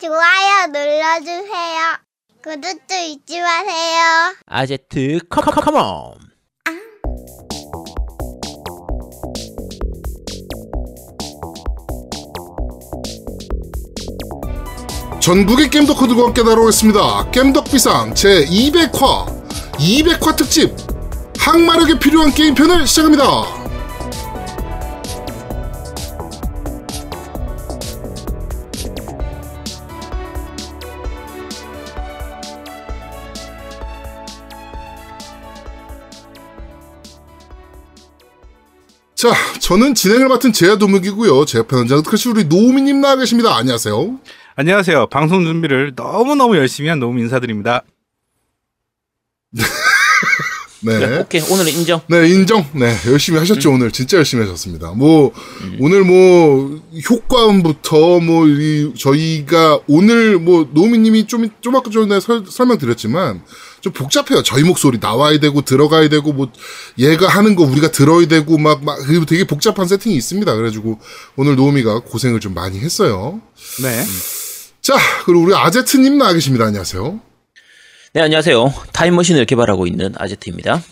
좋아요 눌러주세요. 구독도 잊지 마세요. 아제트 컴컴컴온 전국의 겜덕후들과 함께 다뤄오겠습니다. 겜덕비상 제200화 200화 특집 항마력에 필요한 게임편을 시작합니다. 자, 저는 진행을 맡은 제야도묵이고요. 제 옆에 현장 특히 우리 노우미님 나와 계십니다. 안녕하세요. 안녕하세요. 방송 준비를 너무너무 열심히 한 노무 인사드립니다. 네. 오케이 오늘은 인정 네, 인정. 네, 열심히 하셨죠, 오늘. 진짜 열심히 하셨습니다. 뭐, 오늘 뭐, 효과음부터, 뭐, 이, 저희가 오늘 뭐, 노미님이 좀, 좀 아까 전에 설, 설명드렸지만, 좀 복잡해요. 저희 목소리 나와야 되고, 들어가야 되고, 뭐, 얘가 하는 거 우리가 들어야 되고, 막, 막, 그 되게 복잡한 세팅이 있습니다. 그래가지고, 오늘 노미가 고생을 좀 많이 했어요. 네. 자, 그리고 우리 아제트님 나와 계십니다. 안녕하세요. 네 안녕하세요. 타임머신을 개발하고 있는 아제트입니다.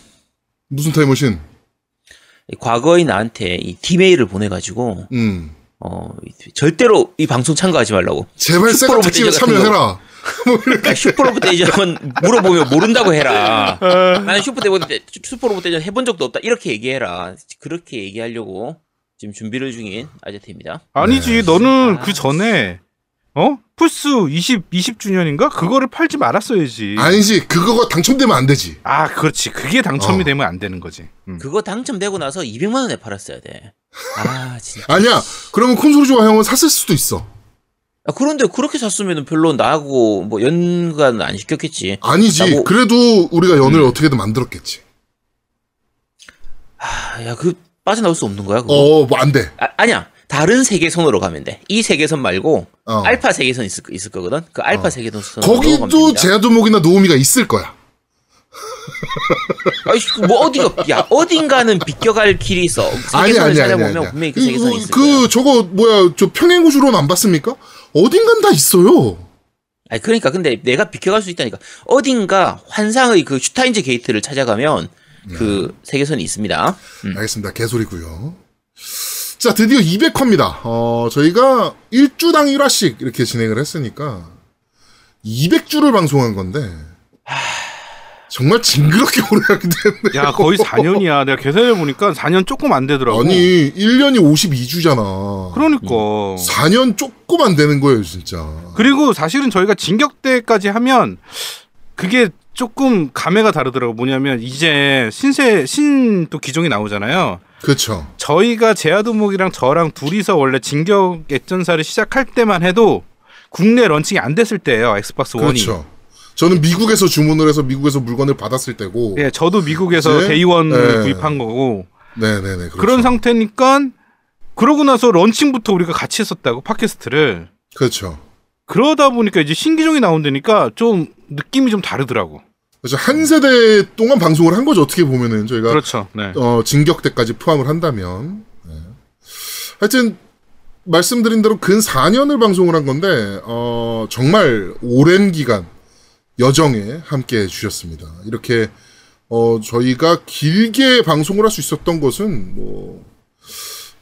무슨 타임머신? 과거의 나한테 이 디메일을 보내가지고 음. 어 절대로 이 방송 참가하지 말라고. 제발 세가 슈퍼로봇 특집에 대전. 참여해라. 아, 슈퍼로봇 대전 물어보면 모른다고 해라. 나는 슈퍼로봇 대- 슈퍼로봇 대전 해본 적도 없다. 이렇게 얘기해라. 그렇게 얘기하려고 지금 준비를 중인 아제트입니다. 아니지, 너는 아, 그 전에, 어? 플스 20, 20주년인가? 그거를 팔지 말았어야지. 아니지, 그거가 당첨되면 안 되지. 아, 그렇지. 그게 당첨이 어. 되면 안 되는 거지. 음. 그거 당첨되고 나서 200만 원에 팔았어야 돼 아 진짜 아니야. 그러면 콘솔이 좋아 형은 샀을 수도 있어. 아, 그런데 그렇게 샀으면 별로 나하고 뭐 연관 안 시켰겠지. 아니지. 나 뭐- 그래도 우리가 연을 어떻게든 만들었겠지. 아, 야, 그 빠져나올 수 없는 거야, 그거? 어, 뭐 안 돼. 아, 아니야. 다른 세계선으로 가면 돼. 이 세계선 말고 어. 알파 세계선 있을, 거- 있을 거거든. 그 알파 어. 세계선 거기도 제야도목이나 노우미가 있을 거야. 아이, 뭐 어디가 야 어딘가는 비껴갈 길이 있어. 아니 세계선을 아니 아니 아니. 분명히 그 세계선이 그, 있을 그 거야. 저거 뭐야? 저 평행우주로는 안 봤습니까? 어딘간 다 있어요. 아니 그러니까 근데 내가 비껴갈 수 있다니까. 어딘가 환상의 그 슈타인즈 게이트를 찾아가면 그 네. 세계선이 있습니다. 음. 알겠습니다. 개소리고요. 자, 드디어 200화입니다. 어, 저희가 1주당 1화씩 이렇게 진행을 했으니까 200주를 방송한 건데 정말 징그럽게 오래 하게 됐네. 야, 거의 4년이야. 내가 계산해 보니까 4년 조금 안 되더라고. 아니, 1년이 52주잖아. 그러니까. 4년 조금 안 되는 거예요, 진짜. 그리고 사실은 저희가 진격대까지 하면 그게 조금 감회가 다르더라고. 뭐냐면 이제 신세, 신 또 기종이 나오잖아요. 그렇죠. 저희가 제아도목이랑 저랑 둘이서 원래 진격 액전사를 시작할 때만 해도 국내 런칭이 안 됐을 때예요. Xbox One이. 그렇죠. 저는 미국에서 주문을 해서 미국에서 물건을 받았을 때고. 예, 저도 미국에서 이제? day one 네. 구입한 거고 네 네 네. 그렇죠. 그런 상태니까 그러고 나서 런칭부터 우리가 같이 했었다고 팟캐스트를 그렇죠. 그러다 보니까 이제 신기종이 나온다니까 좀 느낌이 좀 다르더라고. 그래서 한 세대 동안 방송을 한 거죠. 어떻게 보면은 저희가 그렇죠. 네. 어, 진격 때까지 포함을 한다면. 네. 하여튼, 말씀드린 대로 근 4년을 방송을 한 건데, 어, 정말 오랜 기간 여정에 함께 해주셨습니다. 이렇게, 어, 저희가 길게 방송을 할 수 있었던 것은, 뭐,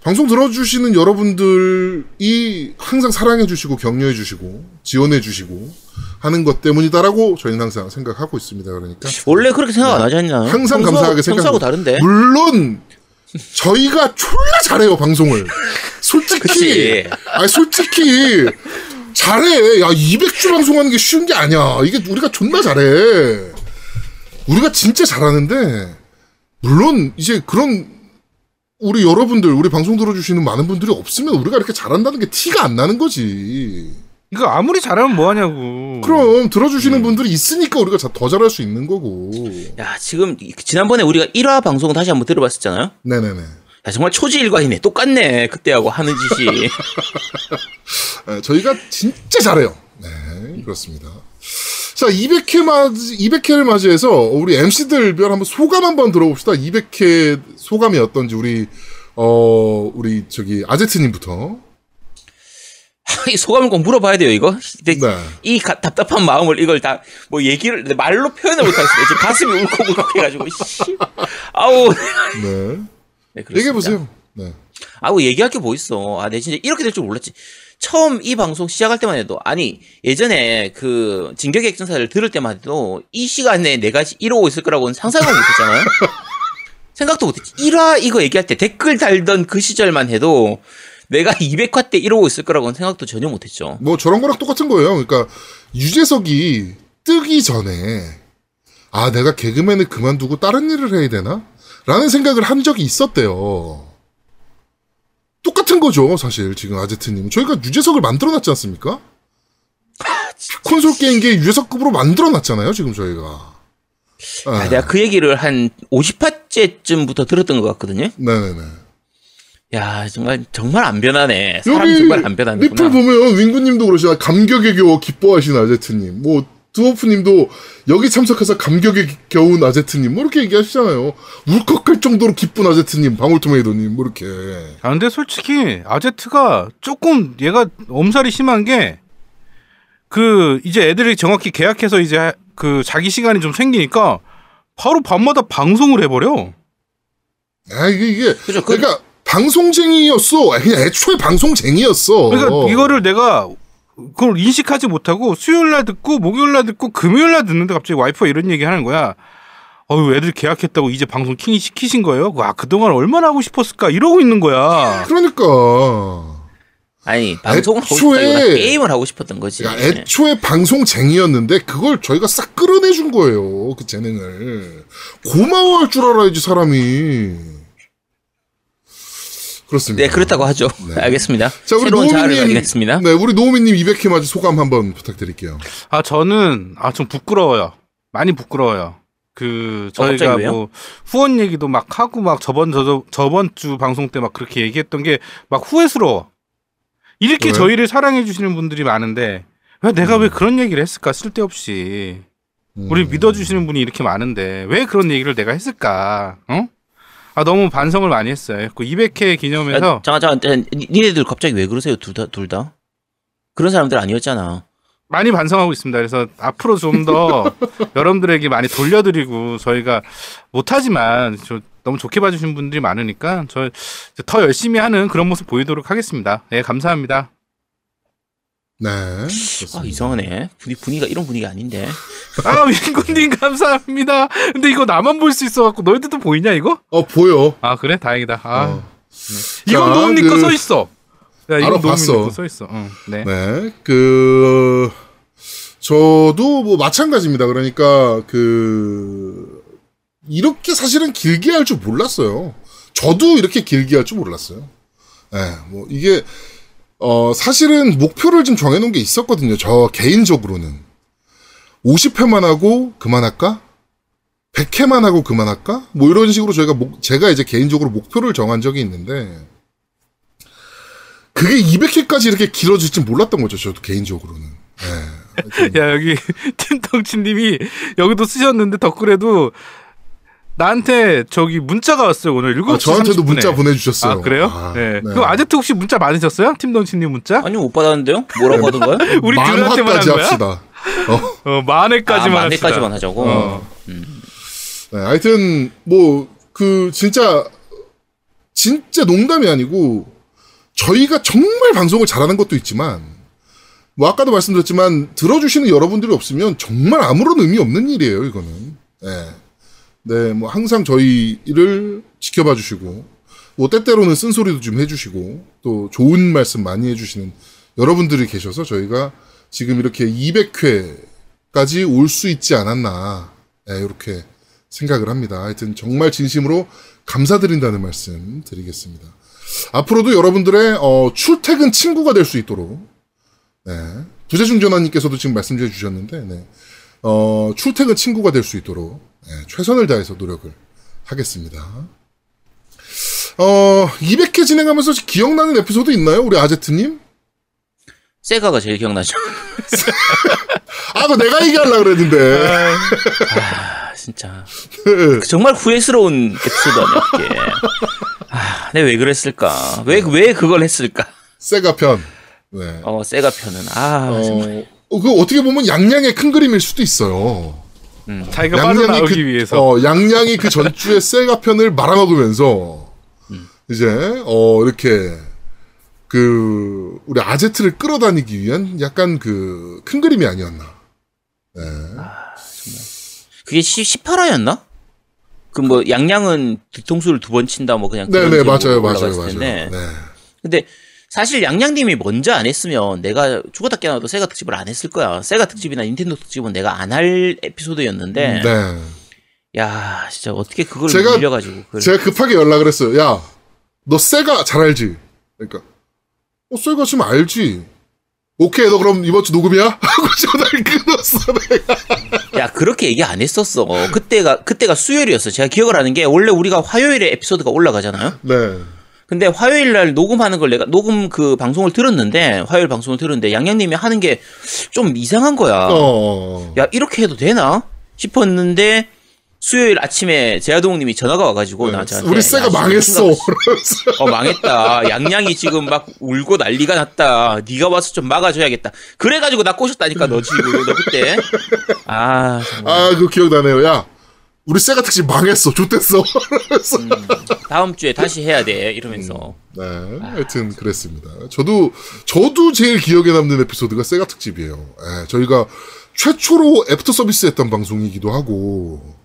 방송 들어주시는 여러분들이 항상 사랑해주시고, 격려해주시고, 지원해주시고, 하는 것 때문이다라고 저희는 항상 생각하고 있습니다. 그러니까. 원래 그렇게 생각 안 하지 않냐? 네. 항상 평소- 감사하게 생각합니다. 다른데. 물론 저희가 졸라 잘해요 방송을. 솔직히. 아니 솔직히 잘해. 야 200주 방송하는 게 쉬운 게 아니야. 이게 우리가 존나 잘해. 우리가 진짜 잘하는데 물론 이제 그런 우리 여러분들 우리 방송 들어주시는 많은 분들이 없으면 우리가 이렇게 잘한다는 게 티가 안 나는 거지. 이거 아무리 잘하면 뭐 하냐고. 그럼 들어주시는 분들이 있으니까 우리가 자- 더 잘할 수 있는 거고. 야, 지금 지난번에 우리가 1화 방송 다시 한번 들어봤었잖아요. 네네네. 야, 정말 초지일관이네. 똑같네. 그때하고 하는 짓이. 예, 저희가 진짜 잘해요. 네, 그렇습니다. 자, 200회 맞이, 200회를 맞이해서 우리 MC들별 한번 소감 한번 들어봅시다. 200회 소감이 어떤지 우리, 어, 우리 저기 아제트님부터. 이 소감을 꼭 물어봐야 돼요, 이거. 근데 네. 이 가- 답답한 마음을 이걸 다 뭐 얘기를 말로 표현을 못하겠어요. 지금 가슴이 울컥울컥 해가지고 씨. 아우. 네. 네. 얘기해 보세요. 네. 아우 얘기할 게 뭐 있어. 아, 내 진짜 이렇게 될 줄 몰랐지. 처음 이 방송 시작할 때만 해도 아니 예전에 그 진격의 액전사를 들을 때만 해도 이 시간에 내가 이러고 있을 거라고는 상상을 못했잖아요. 생각도 못했지. 1화 이거 얘기할 때 댓글 달던 그 시절만 해도 내가 200화 때 이러고 있을 거라고는 생각도 전혀 못했죠. 뭐 저런 거랑 똑같은 거예요. 그러니까 유재석이 뜨기 전에 아 내가 개그맨을 그만두고 다른 일을 해야 되나? 라는 생각을 한 적이 있었대요. 똑같은 거죠, 사실 지금 아제트님. 저희가 유재석을 만들어놨지 않습니까? 콘솔 게임계 유재석급으로 만들어놨잖아요, 지금 저희가. 아, 네. 내가 그 얘기를 한 50화째쯤부터 들었던 것 같거든요. 네네네. 야 정말 정말 안 변하네. 사람 정말 안 변하는구나. 리플 보면 윙구님도 그러시나 감격에 겨워 기뻐하신 아제트님, 뭐 두어프님도 여기 참석해서 감격에 겨운 아제트님, 뭐 이렇게 얘기하시잖아요. 울컥할 정도로 기쁜 아제트님, 방울토메이도님, 뭐 이렇게. 아 근데 솔직히 아제트가 조금 얘가 엄살이 심한 게 그 이제 애들이 정확히 계약해서 이제 그 자기 시간이 좀 생기니까 바로 밤마다 방송을 해버려. 아 이게 이게 그죠, 그- 그러니까 방송쟁이였어. 그냥 애초에 방송쟁이였어. 그러니까 이거를 내가 그걸 인식하지 못하고 수요일 날 듣고 목요일 날 듣고 금요일 날 듣는데 갑자기 와이프가 이런 얘기 하는 거야. 어유 애들 계약했다고 이제 방송 킹이 시키신 거예요? 와 그동안 얼마나 하고 싶었을까 이러고 있는 거야. 그러니까. 아니 방송을 애초에- 게임을 하고 싶었던 거지. 그러니까 애초에 방송쟁이였는데 그걸 저희가 싹 끌어내준 거예요. 그 재능을. 고마워할 줄 알아야지 사람이. 그렇습니다. 네 그렇다고 하죠. 네. 알겠습니다. 자, 우리. 발견했습니다. 네, 우리 노우미님 200회 맞이 소감 한번 부탁드릴게요. 아 저는 아 좀 부끄러워요. 많이 부끄러워요. 그 저희가 왜요? 뭐 후원 얘기도 막 하고 막 저번 저 저번 주 방송 때 막 그렇게 얘기했던 게 막 후회스러워. 이렇게 왜? 저희를 사랑해 주시는 분들이 많은데 왜 내가 왜 그런 얘기를 했을까 쓸데없이 음. 우리 믿어주시는 분이 이렇게 많은데 왜 그런 얘기를 내가 했을까? 어? 아 너무 반성을 많이 했어요. 그 200회 기념해서 아, 잠깐 잠깐 니- 니네들 갑자기 왜 그러세요 둘다둘 다? 그런 사람들 아니었잖아. 많이 반성하고 있습니다. 그래서 앞으로 좀 더 여러분들에게 많이 돌려드리고 저희가 못하지만 저 너무 좋게 봐주신 분들이 많으니까 저 더 열심히 하는 그런 모습 보이도록 하겠습니다. 네, 감사합니다. 네. 아 그렇습니다. 이상하네. 분위 분위기가 이런 분위기 아닌데. 아, 민구님 감사합니다. 근데 이거 나만 볼 수 있어갖고 너희들도 보이냐 이거? 어, 보여. 아 그래 다행이다. 아 어. 이건 자, 노음님 그- 거써 있어. 야, 이건. 노음님 거써 있어. 응, 네. 네. 그, 저도 뭐 마찬가지입니다. 그러니까 그, 이렇게 사실은 길게 할 줄 몰랐어요. 저도 이렇게 길게 할 줄 몰랐어요. 예, 뭐 이게, 어, 사실은 목표를 좀 정해놓은 게 있었거든요. 저 개인적으로는. 50회만 하고 그만할까? 100회만 하고 그만할까? 뭐 이런 식으로 저희가 목, 제가 이제 개인적으로 목표를 정한 적이 있는데, 그게 200회까지 이렇게 길어질지 몰랐던 거죠, 저도 개인적으로는. 예. 야 여기 팀덩치님이 여기도 쓰셨는데 덧글에도 나한테 저기 문자가 왔어요 오늘 7시 아, 저한테도 30분에. 문자 보내주셨어요. 아 그래요? 아, 네. 네. 그럼 아제트 혹시 문자 많으셨어요? 팀덩치님 문자? 아니요 못 받았는데요? 뭐라고 하던 거야? 우리 둘한테만 한 거야? 합시다. 어. 어 아, 만회까지만 만회까지만 합시다. 하자고. 어. 네, 하여튼 뭐 그 진짜 진짜 농담이 아니고 저희가 정말 방송을 잘하는 것도 있지만 뭐 아까도 말씀드렸지만 들어주시는 여러분들이 없으면 정말 아무런 의미 없는 일이에요 이거는. 네, 네, 뭐 항상 저희를 지켜봐 주시고 뭐 때때로는 쓴소리도 좀 해주시고 또 좋은 말씀 많이 해주시는 여러분들이 계셔서 저희가 지금 이렇게 200회까지 올 수 있지 않았나 네, 이렇게 생각을 합니다. 하여튼 정말 진심으로 감사드린다는 말씀 드리겠습니다. 앞으로도 여러분들의 어, 출퇴근 친구가 될 수 있도록 네. 부재중 전화님께서도 지금 말씀해 주셨는데 네. 어, 출퇴근 친구가 될 수 있도록 네, 최선을 다해서 노력을 하겠습니다. 어, 200회 진행하면서 기억나는 에피소드 있나요? 우리 아제트님? 세가가 제일 기억나죠. 아, 그거 내가 얘기하려고 그랬는데. 아 진짜 정말 후회스러운 에피소드 아니야 이게. 아, 내가 왜 그랬을까? 왜 왜 그걸 했을까? 세가 편. 네. 어 세가 편은 아 정말. 어, 그 어떻게 보면 양양의 큰 그림일 수도 있어요. 자기가 빠져나오기 그, 위해서. 어, 양양이 그 전주의 세가 편을 말아먹으면서 이제 어 이렇게 그 우리 아제트를 끌어다니기 위한 약간 그 큰 그림이 아니었나. 네. 그게 18화였나? 그 뭐 양양은 뒤통수를 두 번 친다 뭐 그냥 네네 그런 맞아요 맞아요 맞아요. 텐데. 네. 근데 사실 양양님이 먼저 안 했으면 내가 죽었다 깨어나도 세가 특집을 안 했을 거야. 세가 특집이나 닌텐도 특집은 내가 안 할 에피소드였는데 네. 야 진짜 어떻게 그걸 제가- 밀려가지고 그걸 제가 급하게 연락을 했어요. 야, 너 세가 잘 알지? 그러니까, 어, 세가 좀 알지. 오케이, 너 그럼 이번 주 녹음이야? 하고 전화를 끊었어, 내가. 야 그렇게 얘기 안 했었어. 그때가 그때가 수요일이었어. 제가 기억을 하는 게 원래 우리가 화요일에 에피소드가 올라가잖아요. 네. 근데 화요일 날 녹음하는 걸 내가 녹음 그 방송을 들었는데 화요일 방송을 들었는데 양양님이 하는 게 좀 이상한 거야. 어. 야 이렇게 해도 되나 싶었는데 수요일 아침에 제아동님이 전화가 와가지고 나 저한테 우리 씨, 망했어. 어 망했다. 양양이 지금 막 울고 난리가 났다. 네가 와서 좀 막아줘야겠다. 그래가지고 나 꼬셨다니까 너 지금 너 그때. 아. 아, 그거 기억나네요. 야, 우리 세가 특집 망했어. 좋댔어. 그러면서. 다음 주에 다시 해야 돼 이러면서. 네, 하여튼 그랬습니다. 저도 저도 제일 기억에 남는 에피소드가 세가 특집이에요. 예, 저희가 최초로 애프터 서비스 했던 방송이기도 하고,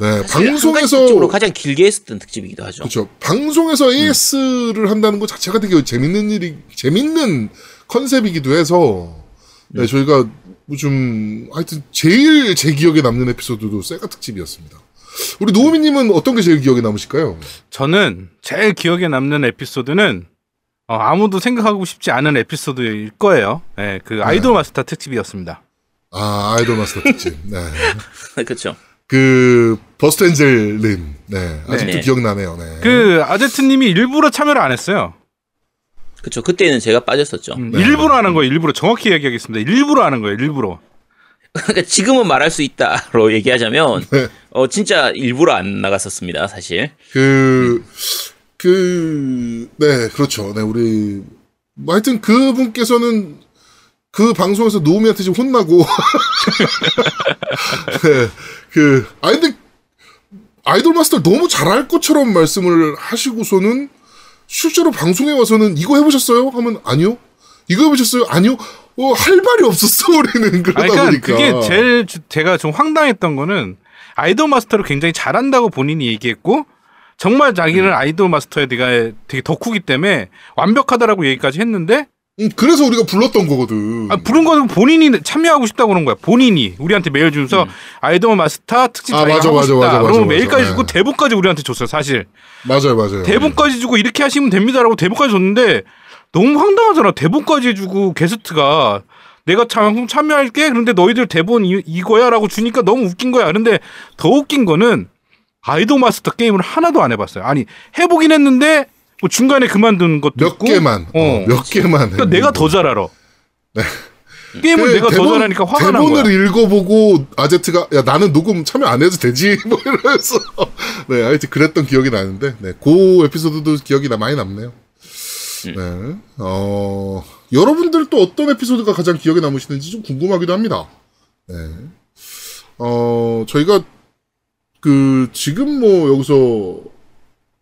네, 방송에서 쪽으로 가장 길게 했었던 특집이기도 하죠. 그렇죠. 방송에서 AS를 한다는 것 자체가 되게 재밌는 일이 재밌는 컨셉이기도 해서 네, 저희가 뭐 좀 하여튼 제일 제 기억에 남는 에피소드도 세가 특집이었습니다. 우리 노우미님은 어떤 게 제일 기억에 남으실까요? 저는 제일 기억에 남는 에피소드는 어, 아무도 생각하고 싶지 않은 에피소드일 거예요. 예, 그 아이돌 마스터 특집이었습니다. 아 아이돌 마스터 특집. 네. 그렇죠. 그 버스트 엔젤린. 네. 아직도 네. 기억나네요. 네. 그 아제트님이 일부러 참여를 안 했어요. 그렇죠. 그때는 제가 빠졌었죠. 음, 네. 일부러 하는 거예요. 일부러 정확히 얘기하겠습니다. 일부러 하는 거예요. 일부러. 그러니까 지금은 말할 수 있다로 얘기하자면 네. 어 진짜 일부러 안 나갔었습니다. 사실. 그, 그, 네, 그렇죠. 네, 우리, 뭐 하여튼 그 분께서는 그 방송에서 노우미한테 지금 혼나고, 네, 그, 아, 근데, 아이돌 마스터를 너무 잘할 것처럼 말씀을 하시고서는, 실제로 방송에 와서는 이거 해보셨어요? 하면 아니요. 이거 해보셨어요? 아니요. 어, 할 말이 없었어, 우리는. 그러다 아니, 그러니까 보니까. 그게 제일 주- 제가 좀 황당했던 거는 아이돌 마스터를 굉장히 잘한다고 본인이 얘기했고 정말 자기는 음. 아이돌 마스터에 되게 되게 덕후기 때문에 완벽하다라고 얘기까지 했는데 음, 그래서 우리가 불렀던 거거든. 아, 부른 거는 본인이 참여하고 싶다고 그런 거야. 본인이 우리한테 메일 주면서 아이돌 마스터 특집 음. 아, 자기가 맞아, 하고 맞아, 싶다. 맞아, 맞아, 그러면 맞아. 메일까지 네. 주고 대본까지 우리한테 줬어요. 사실 맞아요, 맞아요. 대본까지 주고 이렇게 하시면 됩니다라고 대본까지 줬는데 너무 황당하잖아. 대본까지 주고 게스트가 내가 참 참여할게. 그런데 너희들 대본 이, 이거야라고 주니까 너무 웃긴 거야. 그런데 더 웃긴 거는 아이돌 마스터 게임을 하나도 안 해봤어요. 아니 해보긴 했는데 뭐 중간에 그만둔 것도 몇 있고. 개만, 어, 어. 몇 개만. 그러니까 내가 더 잘 알아. 게임을 그 내가 더 대본- 잘하니까 화가 난 대본을 거야. 읽어보고 아제트가 야 나는 녹음 참여 안 해도 되지 뭐 이러면서 네 하여튼 그랬던 기억이 나는데 네 그 에피소드도 기억이 나 많이 남네요. 네. 어 여러분들 또 어떤 에피소드가 가장 기억에 남으시는지 좀 궁금하기도 합니다. 네. 어 저희가 그 지금 뭐 여기서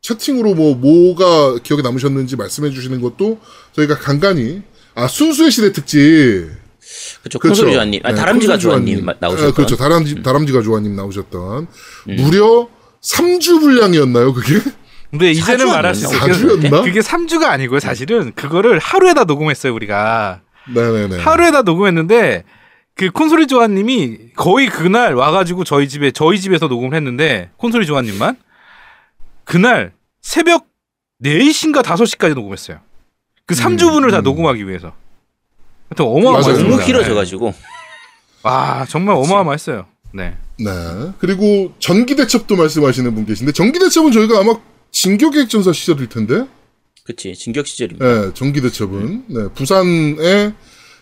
채팅으로 뭐 뭐가 기억에 남으셨는지 말씀해 주시는 것도 저희가 간간히 아 순수의 시대 특집 그렇죠. 콘솔이 조아님, 아, 네, 다람쥐가 콘솔 조아님 조아님. 나오셨던. 아, 그렇죠. 다람쥐, 다람쥐가 조아님 나오셨던. 무려 3주 분량이었나요, 그게? 근데 이제는 말할 수? 있어요. 사주였나? 그게 3주가 아니고요. 사실은 그거를 하루에다 녹음했어요. 우리가. 네네네. 하루에다 녹음했는데 그 콘솔이 조아님이 거의 그날 와가지고 저희 집에 저희 집에서 녹음을 했는데 콘솔이 조아님만 그날 새벽 4시인가 5시까지 녹음했어요. 그 3주분을 다 녹음하기 위해서. 하여튼. 어마어마했습니다. 너무 네. 길어져가지고. 와 정말 어마어마했어요. 네. 네. 그리고 전기대첩도 말씀하시는 분 계신데, 전기대첩은 저희가 아마 진격객전사 시절일 텐데, 그치 진격 시절입니다. 네, 전기대첩은, 네, 부산에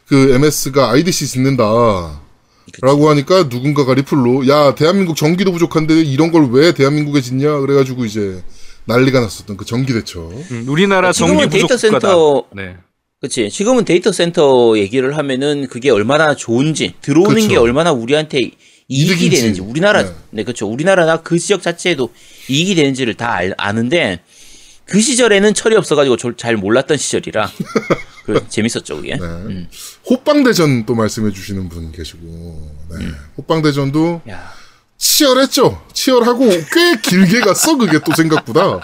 그 MS가 IDC 짓는다. 라고 하니까 누군가가 리플로, 야, 대한민국 전기도 부족한데 이런 걸 왜 대한민국에 짓냐? 그래가지고 이제 난리가 났었던 그 전기대첩. 음, 우리나라 지금은 전기 부족 데이터. 센터 네. 그치. 지금은 데이터 센터 얘기를 하면은 그게 얼마나 좋은지, 들어오는 그쵸. 게 얼마나 우리한테 이익이 이득인지. 되는지, 우리나라, 네. 네, 그쵸. 우리나라나 그 지역 자체에도 이익이 되는지를 다 알- 아는데, 그 시절에는 철이 없어가지고 저- 잘 몰랐던 시절이라, 그, 재밌었죠, 그게. 네. 음. 호빵대전 또 말씀해 주시는 분 계시고, 네. 음. 호빵대전도 야, 치열했죠. 치열하고 꽤 길게 갔어. 그게 또 생각보다.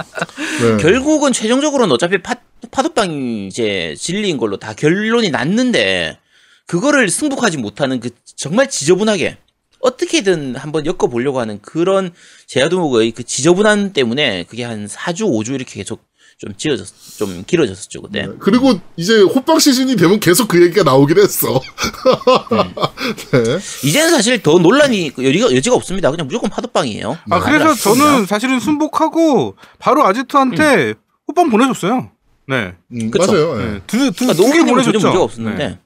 네. 결국은 최종적으로는 어차피 파, 파도빵이 이제 진리인 걸로 다 결론이 났는데, 그거를 승복하지 못하는 그 정말 지저분하게 어떻게든 한번 엮어보려고 하는 그런 제야도목의 그 지저분함 때문에 그게 한 4주, 5주 이렇게 계속 좀 지어졌, 좀 길어졌었죠, 그때. 그리고 이제 호빵 시즌이 되면 계속 그 얘기가 나오긴 했어. 네. 이제는 사실 더 논란이 그 여지가, 여지가 없습니다. 그냥 무조건 파도빵이에요. 아 그래서 난리 났습니다. 저는 사실은 순복하고 바로 아지트한테 호빵 보내줬어요. 네. 음, 그쵸. 맞아요. 예. 네. 두, 두, 그러니까 두개 보내줬죠. 문제가 없었는데. 네.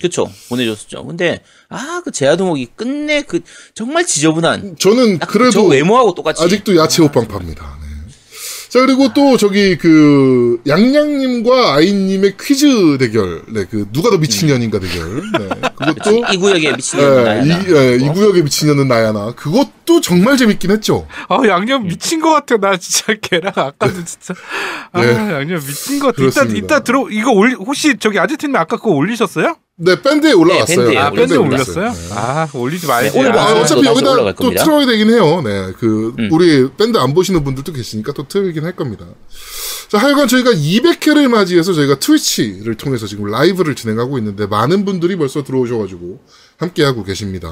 그쵸. 보내줬었죠. 근데, 아, 그 제야도목이 끝내 그, 정말 지저분한. 저는 딱 그래도 저 외모하고 똑같이. 아직도 야채 호빵 팝니다. 네. 자 그리고 또 저기 그 양양님과 아이님의 퀴즈 대결, 네, 그 누가 더 미친년인가 대결, 네, 그것도 이 구역에 미친년 예, 나야. 이, 예, 이 구역의 미친년은 나야나. 그것 도 정말 재밌긴 했죠. 아 양념 미친 것 같아 나 진짜 걔랑 아까도 진짜 아 네. 양념 미친 것 같아 이따 그렇습니다. 이따 들어 이거 올리 혹시 저기 아지트님 아까 그거 올리셨어요? 네, 밴드에 올라갔어요. 밴드에 아 밴드 올라갔어요. 올렸어요? 네. 아 올리지 말지 네, 오늘 아, 아, 어차피 여기다 또. 틀어야 되긴 해요. 네, 그 음. 우리 밴드 안 보시는 분들도 계시니까 또 틀긴 할 겁니다. 자, 하여간 저희가 200회를 맞이해서 저희가 트위치를 통해서 지금 라이브를 진행하고 있는데 많은 분들이 벌써 들어오셔가지고 함께 하고 계십니다.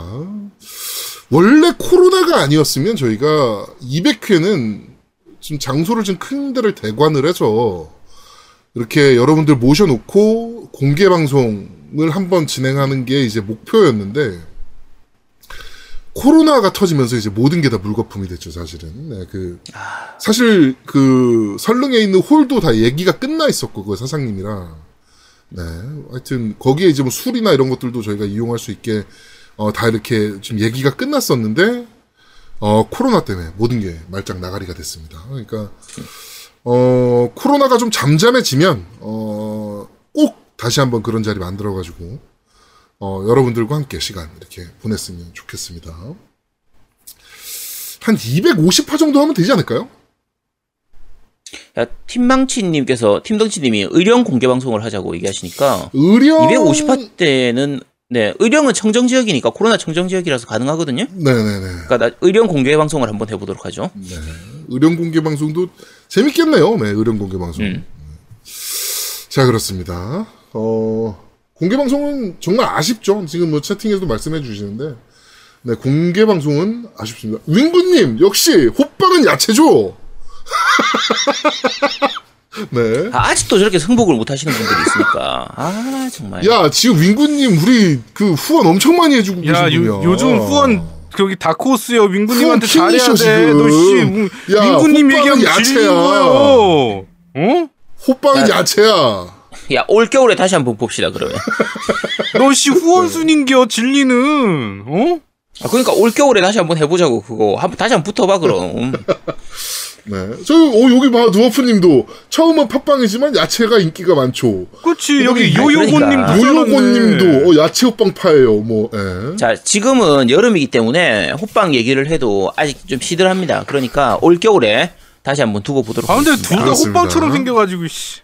원래 코로나가 아니었으면 저희가 200회는 지금 장소를 좀 큰 데를 대관을 해서 이렇게 여러분들 모셔놓고 공개 방송을 한번 진행하는 게 이제 목표였는데 코로나가 터지면서 이제 모든 게 다 물거품이 됐죠, 사실은. 네, 그 사실 그 설릉에 있는 홀도 다 얘기가 끝나 있었고 그 사장님이랑 네, 하여튼 거기에 이제 뭐 술이나 이런 것들도 저희가 이용할 수 있게 어, 다 이렇게 지금 얘기가 끝났었는데 어, 코로나 때문에 모든 게 말짱 나가리가 됐습니다. 그러니까 어, 코로나가 좀 잠잠해지면 어, 꼭 다시 한번 그런 자리 만들어 가지고 어, 여러분들과 함께 시간 이렇게 보냈으면 좋겠습니다. 한 250화 정도 하면 되지 않을까요? 야, 팀망치님께서, 팀덩치님이 의령 공개 방송을 하자고 얘기하시니까, 의령 250화 때는, 네, 의령은 청정 지역이니까, 코로나 청정 지역이라서 가능하거든요? 네 네 네. 그러니까 나 의령 공개 방송을 한번 해보도록 하죠. 네. 의령 공개 방송도 재밌겠네요. 네, 의령 공개 방송. 음. 자, 그렇습니다. 어, 공개 방송은 정말 아쉽죠. 지금 뭐 채팅에서도 말씀해 주시는데. 네, 공개 방송은 아쉽습니다. 윙구님, 역시, 호빵은 야채죠? 네. 아, 아직도 저렇게 승복을 못 하시는 분들이 있으니까. 아, 정말. 야, 지금 윙구님, 우리 그 후원 엄청 많이 해주고 야 계신 요, 분이야. 요즘 후원 저기 다코스요 윙구님한테 잘해야 돼. 지금. 너 씨 야, 윙구님 얘기하면 야채야. 어? 호빵은 야. 야채야. 야, 올겨울에 다시 한번 봅시다, 그러면. 너 씨 후원순인겨 진리는 어? 아, 그러니까 올겨울에 다시 한번 해보자고, 그거. 한, 다시 한번 붙어봐, 그럼. 네. 저, 어, 여기 봐, 누워프님도. 처음은 팟빵이지만 야채가 인기가 많죠. 그렇지 여기 아니, 요요고님 그러니까. 요요고님도, 어, 야채 호빵파예요, 뭐, 예. 자, 지금은 여름이기 때문에 호빵 얘기를 해도 아직 좀 시들합니다. 그러니까 올겨울에 다시 한번 두고 보도록 아 근데 하겠습니다. 둘 다. 호빵처럼 생겨가지고 씨.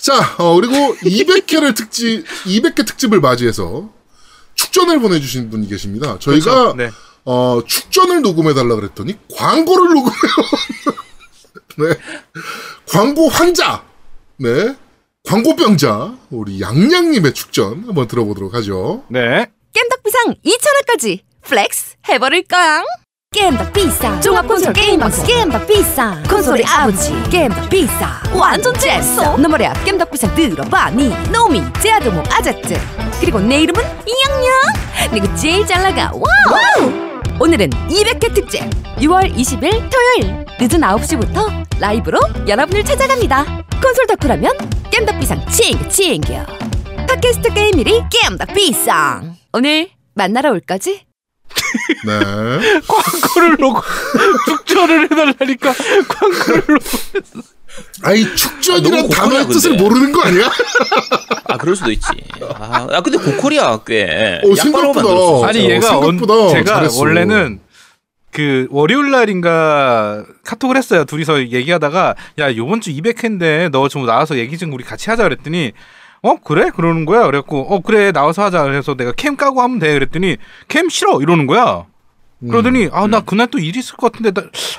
자, 어, 그리고 200회를 특집, 200회 특집을 맞이해서 축전을 보내주신 분이 계십니다. 저희가, 그렇죠. 네. 어, 축전을 녹음해달라 그랬더니 광고를 녹음해요. 네. 광고 환자. 네. 광고병자. 우리 양양님의 축전 한번 들어보도록 하죠. 네. 겜덕비상 2,000원까지 플렉스 해버릴까? 겜덕 비싸 종합 콘솔 게임 방송 겜덕 비싸 콘솔의 아버지 겜덕 비싸 완전 잽싸 너머리야 겜덕 비싸 들어봐니 노미 제아도목 아자트 그리고 내 이름은 이양양 내가 제일 잘 나가 wow 오늘은 200회 특집. 6월 20일 토요일. 늦은 9시부터 라이브로 여러분을 찾아갑니다. 콘솔 덕후라면 겜덕 비상 챙겨 챙겨 팟캐스트 게임 일위 겜덕 비상. 오늘 만나러 올 거지? 네. 광고를 놓고 축전을 해달라니까. 광고를 놓고 아이 아, 축전이란 단어의 뜻을 근데. 모르는 거 아니야? 아 그럴 수도 있지. 아, 아, 근데 고퀄이야 꽤. 어, 생각보다. 아니 어, 얘가 언, 생각보다 제가 잘했어. 원래는 그 월요일 날인가 카톡을 했어요. 둘이서 얘기하다가 야 요번 주 200회인데 너 좀 나와서 얘기 좀 우리 같이 하자 그랬더니 어 그래 그러는 거야. 그래갖고 어 그래 나와서 하자. 그래서 내가 캠 까고 하면 돼. 그랬더니 캠 싫어 이러는 거야. 그러더니 아 나 그날 또 일 있을 것 같은데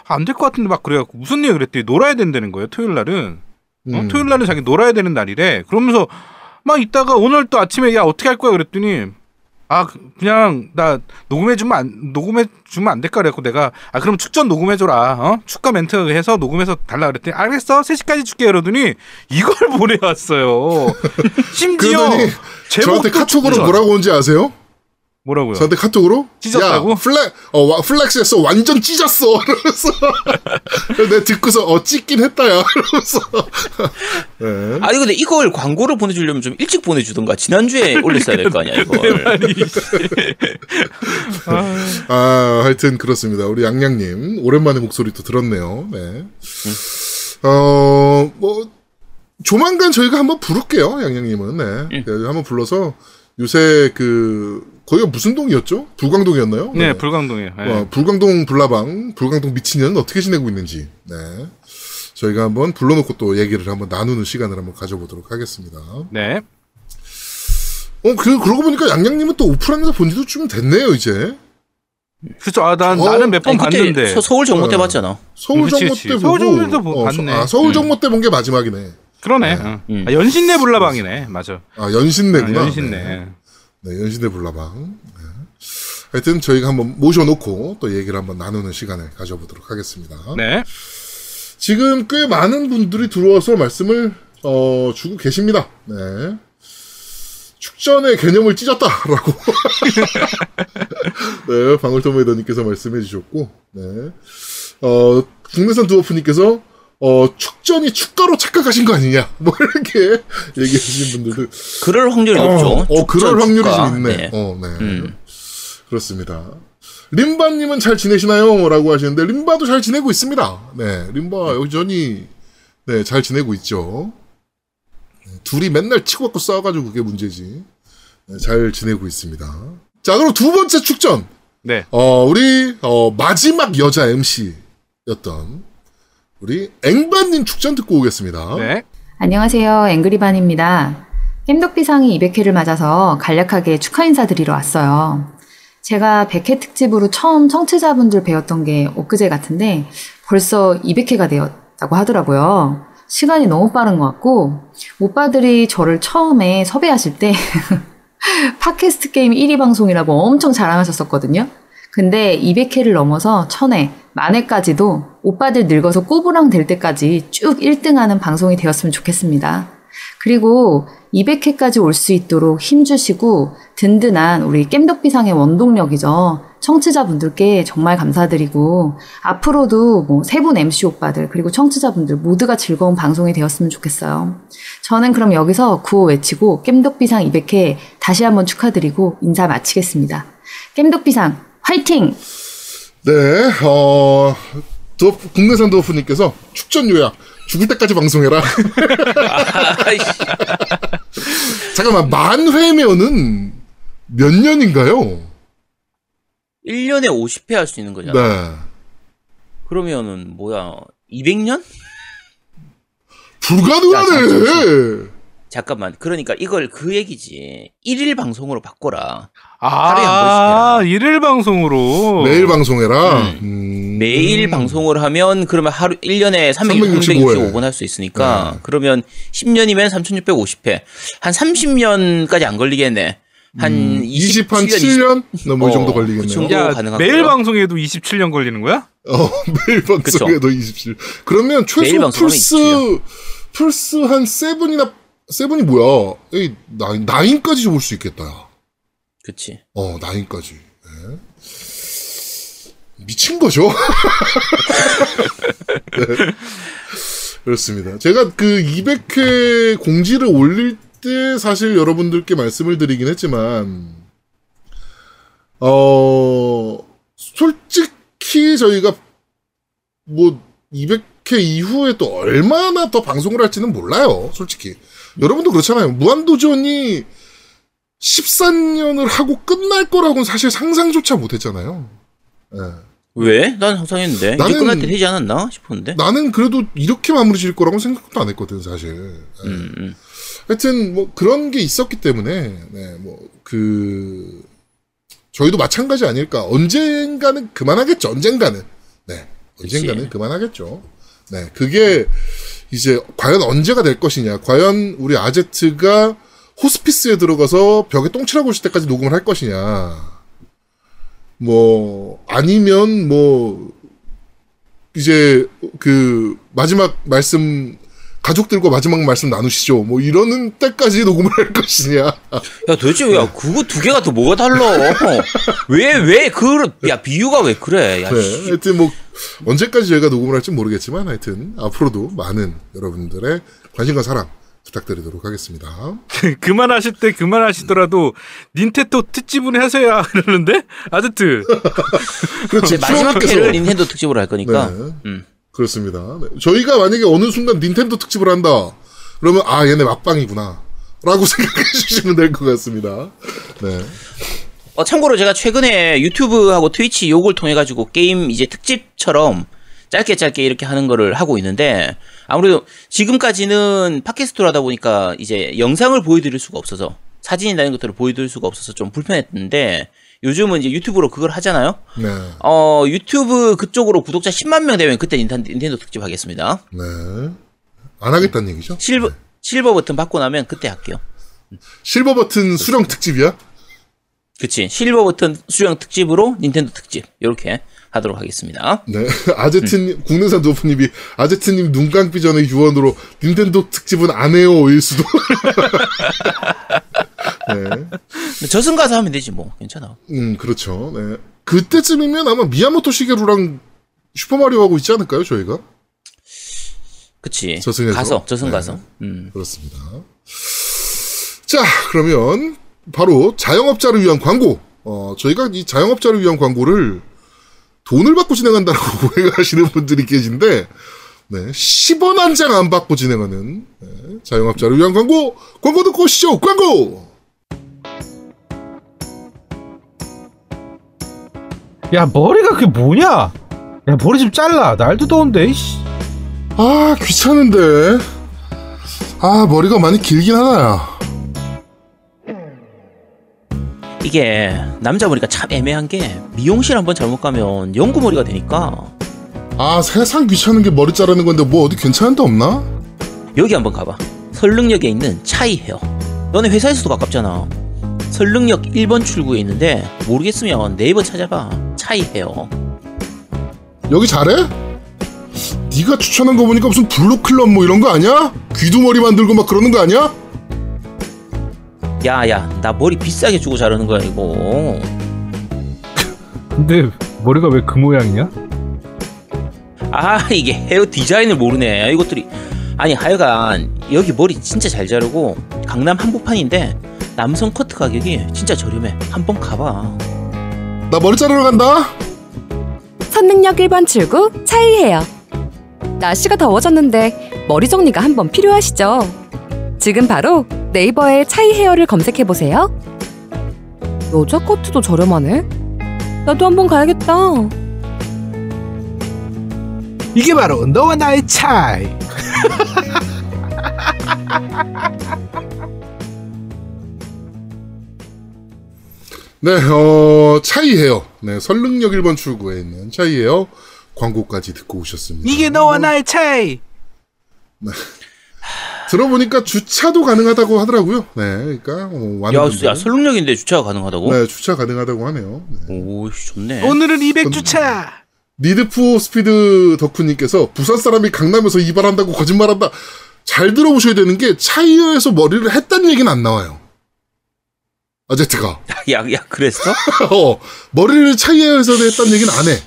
안 될 것 같은데 막 그래갖고 무슨 일 그랬더니 놀아야 된다는 거예요. 토요일 날은 어? 음. 토요일 날은 자기 놀아야 되는 날이래. 그러면서 막 있다가 오늘 또 아침에 야 어떻게 할 거야 그랬더니 아 그- 그냥 나 녹음해 주면 안 녹음해 주면 안 될까 그래갖고 내가 아 그럼 축전 녹음해 줘라 어 축가 멘트 해서 녹음해서 달라 그랬더니 알겠어 3시까지 줄게 그러더니 이걸 보내왔어요 심지어 저한테 제목도 카톡으로 축전. 뭐라고 온지 아세요? 뭐라고요? 저한테 카톡으로? 찢었다고? 야, 플렉 어 와- flex했어. 완전 찢었어. 이러면서 내가 듣고서 어 찢긴 했다야. 이러면서. 네. 아니 근데 이걸 광고를 보내주려면 좀 일찍 보내주던가. 지난주에 올렸어야 될 거 아니야 이걸. 아니 아 하여튼 그렇습니다. 우리 양양님 오랜만에 목소리 또 들었네요. 네. 네어뭐 조만간 저희가 한번 부를게요 양양님은. 네. 네, 한번 불러서 요새 그 거기가 무슨 동이었죠 불광동이었나요 네 불광동이에요 네. 어, 불광동 불나방, 불광동 미친년은 어떻게 지내고 있는지, 네. 저희가 한번 불러놓고 또 얘기를 한번 나누는 시간을 한번 가져보도록 하겠습니다. 네. 어, 그, 그러고 보니까 양양님은 또 오프라인에서 본 지도 좀 됐네요, 이제. 그렇죠 아, 난, 어, 나는 몇 번 봤는데 서, 서울 정모 때 어. 봤잖아. 서울 정모. 때 보고. 서울 정모에서 보- 어, 봤네. 아, 서울 정모 때 본 게 마지막이네. 그러네 어. 음. 아, 연신내 불나방이네 맞아 아, 연신내구나. 아, 연신내 네, 네, 연신내 불나방. 네. 하여튼 저희가 한번 모셔놓고 또 얘기를 한번 나누는 시간을 가져보도록 하겠습니다. 네. 지금 꽤 많은 분들이 들어와서 말씀을 어, 주고 계십니다. 네. 축전의 개념을 찢었다라고 네, 방울토마이더님께서 말씀해 주셨고, 네. 어, 국내산 두어프님께서 어, 축전이 축가로 착각하신 거 아니냐, 뭐 이렇게 얘기하시는 분들도 그럴 확률이 높죠. 어, 어, 그럴 축전, 확률이 축가. 좀 있네. 네. 어, 네. 음. 그렇습니다. 림바님은 잘 지내시나요? 라고 하시는데, 림바도 잘 지내고 있습니다. 네, 림바 여전히, 네, 잘 지내고 있죠. 네, 둘이 맨날 치고 받고 싸워가지고 그게 문제지. 네, 잘 지내고 있습니다. 자, 그럼 두 번째 축전. 네. 어, 우리, 어, 마지막 여자 MC였던, 우리 앵바님 축전 듣고 오겠습니다. 네. 안녕하세요. 앵그리반입니다. 겜덕비상이 200회를 맞아서 간략하게 축하 인사드리러 왔어요. 제가 100회 특집으로 처음 청취자분들 배웠던 게 엊그제 같은데 벌써 200회가 되었다고 하더라고요. 시간이 너무 빠른 것 같고 오빠들이 저를 처음에 섭외하실 때 팟캐스트 게임 1위 방송이라고 엄청 자랑하셨었거든요. 근데 200회를 넘어서 1000회, 만회까지도 오빠들 늙어서 꼬부랑 될 때까지 쭉 1등하는 방송이 되었으면 좋겠습니다. 그리고 200회까지 올 수 있도록 힘주시고 든든한 우리 겜덕비상의 원동력이죠. 청취자분들께 정말 감사드리고 앞으로도 뭐 세 분 MC 오빠들 그리고 청취자분들 모두가 즐거운 방송이 되었으면 좋겠어요. 저는 그럼 여기서 구호 외치고 겜덕비상 200회 다시 한번 축하드리고 인사 마치겠습니다. 겜덕비상 화이팅! 네, 어, 도, 국내산 도프님께서 축전 요약, 죽을 때까지 방송해라. 잠깐만, 만 회면은 몇 년인가요? 1년에 50회 할 수 있는 거잖아. 네. 그러면은 뭐야? 200년? 불가능하네! 잠깐만. 그러니까 이걸 그 얘기지. 1일 방송으로 바꿔라. 한 아, 일일 방송으로. 매일 방송해라. 음. 매일 방송을 하면 그러면 하루 1년에 365 회. 365번 할 수 있으니까 그러면 10년이면 3650회. 한 30년까지 안 걸리겠네. 한 20, 한 27년 7년? 뭐이 어, 정도 그 걸리겠네요. 야, 가능하고요. 매일 방송에도 27년 걸리는 거야? 어, 매일 방송에도 27. 그러면 최소 플스, 27이야. 플스 한 세븐이나, 세븐이 뭐야? 에이, 나인, 나인까지 좀올수 있겠다. 야. 그치. 어, 나인까지. 네. 미친 거죠? 네. 그렇습니다. 제가 그 200회 공지를 올릴 때 사실 여러분들께 말씀을 드리긴 했지만, 어, 솔직히 저희가 뭐 200회 이후에 또 얼마나 더 방송을 할지는 몰라요. 솔직히. 여러분도 그렇잖아요. 무한도전이 14년을 하고 끝날 거라고는 사실 상상조차 못 했잖아요. 예. 왜? 난 상상했는데. 나는- 이제 끝날 때 되지 않았나 싶었는데. 나는 그래도 이렇게 마무리 지을 거라고는 생각도 안 했거든, 사실. 예. 음, 음. 하여튼 뭐 그런 게 있었기 때문에 네, 뭐 그 저희도 마찬가지 아닐까. 언젠가는 그만하겠죠. 언젠가는. 네. 언젠가는 그치. 그만하겠죠. 네. 그게 이제 과연 언제가 될 것이냐. 과연 우리 아제트가 호스피스에 들어가서 벽에 똥칠하고 있을 때까지 녹음을 할 것이냐. 뭐 아니면 뭐 이제 그 마지막 말씀 가족들과 마지막 말씀 나누시죠. 뭐 이러는 때까지 녹음을 할 것이냐. 야, 도대체 야, 그거 두 개가 또 뭐가 달라? 왜, 왜, 그, 야, 비유가 왜 그래? 야, 네. 씨. 하여튼 뭐 언제까지 저희가 녹음을 할지 모르겠지만 하여튼 앞으로도 많은 여러분들의 관심과 사랑 부탁드리도록 하겠습니다. 그만하실 때 그만하시더라도 닌텐도 특집은 하셔야 그러는데 아제트 그렇지. 마지막 회를 닌텐도 특집으로 할 거니까. 네. 음. 그렇습니다. 네. 저희가 만약에 어느 순간 닌텐도 특집을 한다. 그러면 아 얘네 막방이구나. 라고 생각해 주시면 될 것 같습니다. 네. 어, 참고로 제가 최근에 유튜브하고 트위치 요걸 통해 가지고 게임 이제 특집처럼 짧게 짧게 이렇게 하는 거를 하고 있는데 아무래도 지금까지는 팟캐스트로 하다 보니까 이제 영상을 보여드릴 수가 없어서 사진이나 이런 것들을 보여드릴 수가 없어서 좀 불편했는데 요즘은 이제 유튜브로 그걸 하잖아요. 네. 어 유튜브 그쪽으로 구독자 10만 명 되면 그때 닌텐도, 닌텐도 특집 하겠습니다. 네. 안 하겠다는 얘기죠? 실버 실버 버튼 받고 나면 그때 할게요. 실버 버튼 수령 특집이야? 그치 실버 버튼 수령 특집으로 닌텐도 특집 이렇게 하도록 하겠습니다. 네. 아제트님, 국내산 도프님이 아제트님 눈 감기 전에 유언으로 닌텐도 특집은 안 해요. 일 수도. 네. 저승 가서 하면 되지 뭐 괜찮아. 음, 그렇죠. 네. 그때쯤이면 아마 미야모토 시게루랑 슈퍼마리오 하고 있지 않을까요, 저희가? 그치. 저승에서? 가서 저승 네. 가서. 음. 그렇습니다. 자, 그러면 바로 자영업자를 위한 광고. 어, 저희가 이 자영업자를 위한 광고를 돈을 받고 진행한다고 오해하시는 분들이 계신데, 네, 10원 한 장 안 받고 진행하는 네, 자영업자를 위한 광고. 광고 듣고 오시죠. 광고. 야 머리가 그게 뭐냐? 야 머리 좀 잘라. 날도 더운데. 이씨. 아, 귀찮은데. 아, 머리가 많이 길긴 하나야. 이게 남자 머리가 참 애매한 게 미용실 한번 잘못 가면 연구 머리가 되니까 아, 세상 귀찮은 게 머리 자르는 건데 뭐 어디 괜찮은 데 없나? 여기 한번 가봐. 설릉역에 있는 차이 헤어. 너네 회사에서도 가깝잖아. 설릉역 1번 출구에 있는데 모르겠으면 네이버 찾아봐. 차이 헤어. 여기 잘해? 네가 추천한 거 보니까 무슨 블루클럽 뭐 이런 거 아니야? 귀두머리 만들고 막 그러는 거 아니야? 야야 나 머리 비싸게 주고 자르는 거야 이거. 근데 머리가 왜 그 모양이냐? 아 이게 헤어 디자인을 모르네 이것들이 아니 하여간 여기 머리 진짜 잘 자르고 강남 한복판인데 남성 커트 가격이 진짜 저렴해 한번 가봐 나 머리 자르러 간다. 선능력 1번 출구 차이해요. 날씨가 더워졌는데 머리 정리가 한번 필요하시죠? 지금 바로 네이버에 차이 헤어를 검색해 보세요. 여자 커트도 저렴하네. 나도 한번 가야겠다. 이게 바로 너와 나의 차이. 네, 어, 차이해요. 네, 설릉역 1번 출구에 있는 차이해요. 광고까지 듣고 오셨습니다. 이게 너와 나의 차이. 들어보니까 주차도 가능하다고 하더라고요. 네, 그러니까 어, 야, 분들이- 야 설릉역인데 주차가 가능하다고? 네, 주차 가능하다고 하네요. 네. 오 좋네 오늘은 200 주차. 니드포 스피드 덕후님께서 부산 사람이 강남에서 이발한다고 거짓말한다. 잘 들어보셔야 되는 게 차이어에서 머리를 했다는 얘기는 안 나와요. 아제트가 야, 야 그랬어? 어, 머리를 차이어에서 했다는 얘기는 안 해.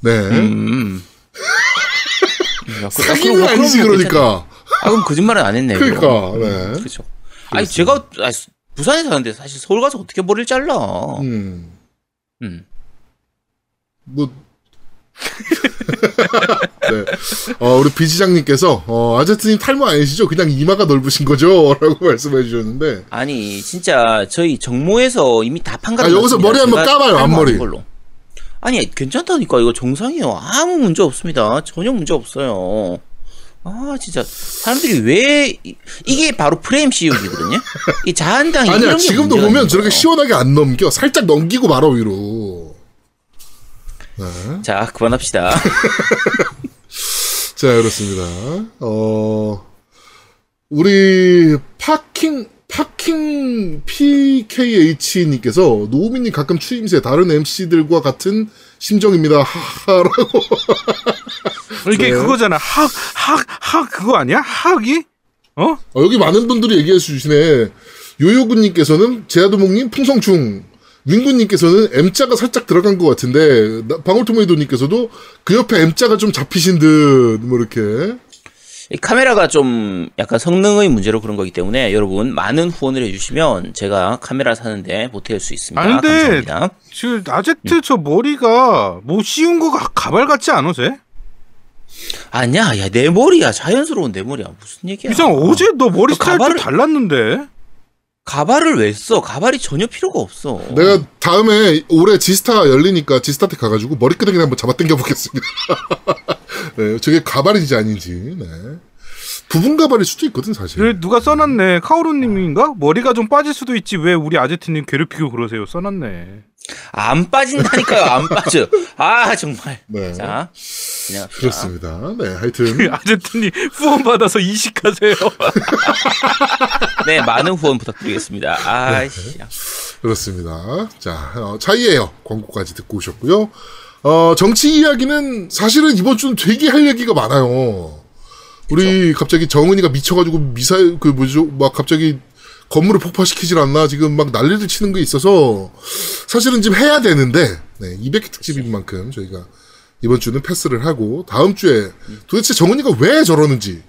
네. 음. 야, 그- 사기는 그럼- 아니지 그러니까. 아 그럼 거짓말은 안 했네 그러니까. 네. 그렇죠 아니 제가 아니, 부산에 사는데 사실 서울 가서 어떻게 머리를 잘라 음. 음. 뭐 네. 어, 우리 비지장님께서 어, 아제트님 탈모 아니시죠? 그냥 이마가 넓으신 거죠? 라고 말씀해 주셨는데 아니 진짜 저희 정모에서 이미 다 판가. 아, 여기서 머리 한번 까봐요, 앞머리. 걸로. 아니 괜찮다니까 이거 정상이에요. 아무 문제 없습니다. 전혀 문제 없어요. 아 진짜 사람들이 왜 이- 이게 바로 프레임 씌우기거든요. 이 자한당이 아니야 지금도 보면 저렇게 거예요. 시원하게 안 넘겨 살짝 넘기고 말아 위로 네. 자 그만합시다. 자 그렇습니다 어 우리 파킹 파킹 PKH님께서 노우미님 가끔 추임새 다른 MC들과 같은 심정입니다 하하라고 이게 네. 그거잖아. 학, 학, 학 그거 아니야? 학이? 어? 어, 여기 많은 분들이 얘기해 주시네. 요요군님께서는 제아도목님 풍성충. 윙군님께서는 M자가 살짝 들어간 것 같은데 나- 방울토마토님께서도 그 옆에 M자가 좀 잡히신 듯 뭐 이렇게 이 카메라가 좀 약간 성능의 문제로 그런 거기 때문에 여러분 많은 후원을 해주시면 제가 카메라 사는데 보탤 수 있습니다. 아, 근데- 감사합니다. 지금 아제트 저 머리가 뭐 씌운 거 가- 가발 같지 쟤? 아니야, 야 내 머리야 자연스러운 내 머리야 무슨 얘기야? 이상 어제 너 머리 너 스타일 가발을- 좀 달랐는데? 가발을 왜 써? 가발이 전혀 필요가 없어. 내가 다음에 올해 지스타 열리니까 지스타한테 가가지고 머리끄댕이 한번 잡아 당겨 보겠습니다. 네, 저게 가발인지 아닌지. 네. 부분 가발일 수도 있거든 사실. 누가 써놨네. 카오루님인가? 머리가 좀 빠질 수도 있지. 왜 우리 아제트님 괴롭히고 그러세요? 써놨네. 안 빠진다니까요, 안 빠져. 아 정말. 네. 자, 진행합시다. 그렇습니다. 네, 하여튼 아제트님 후원 받아서 이식하세요. 네, 많은 후원 부탁드리겠습니다. 아이씨. 그렇습니다. 자, 어, 차이에요. 광고까지 듣고 오셨고요. 어, 정치 이야기는 사실은 이번 주는 되게 할 얘기가 많아요. 우리 갑자기 정은이가 미쳐가지고 미사일, 그 뭐죠, 막 갑자기 건물을 폭파시키질 않나 지금 막 난리를 치는 게 있어서 사실은 지금 해야 되는데, 네, 200회 특집인 만큼 저희가 이번 주는 패스를 하고 다음 주에 도대체 정은이가 왜 저러는지,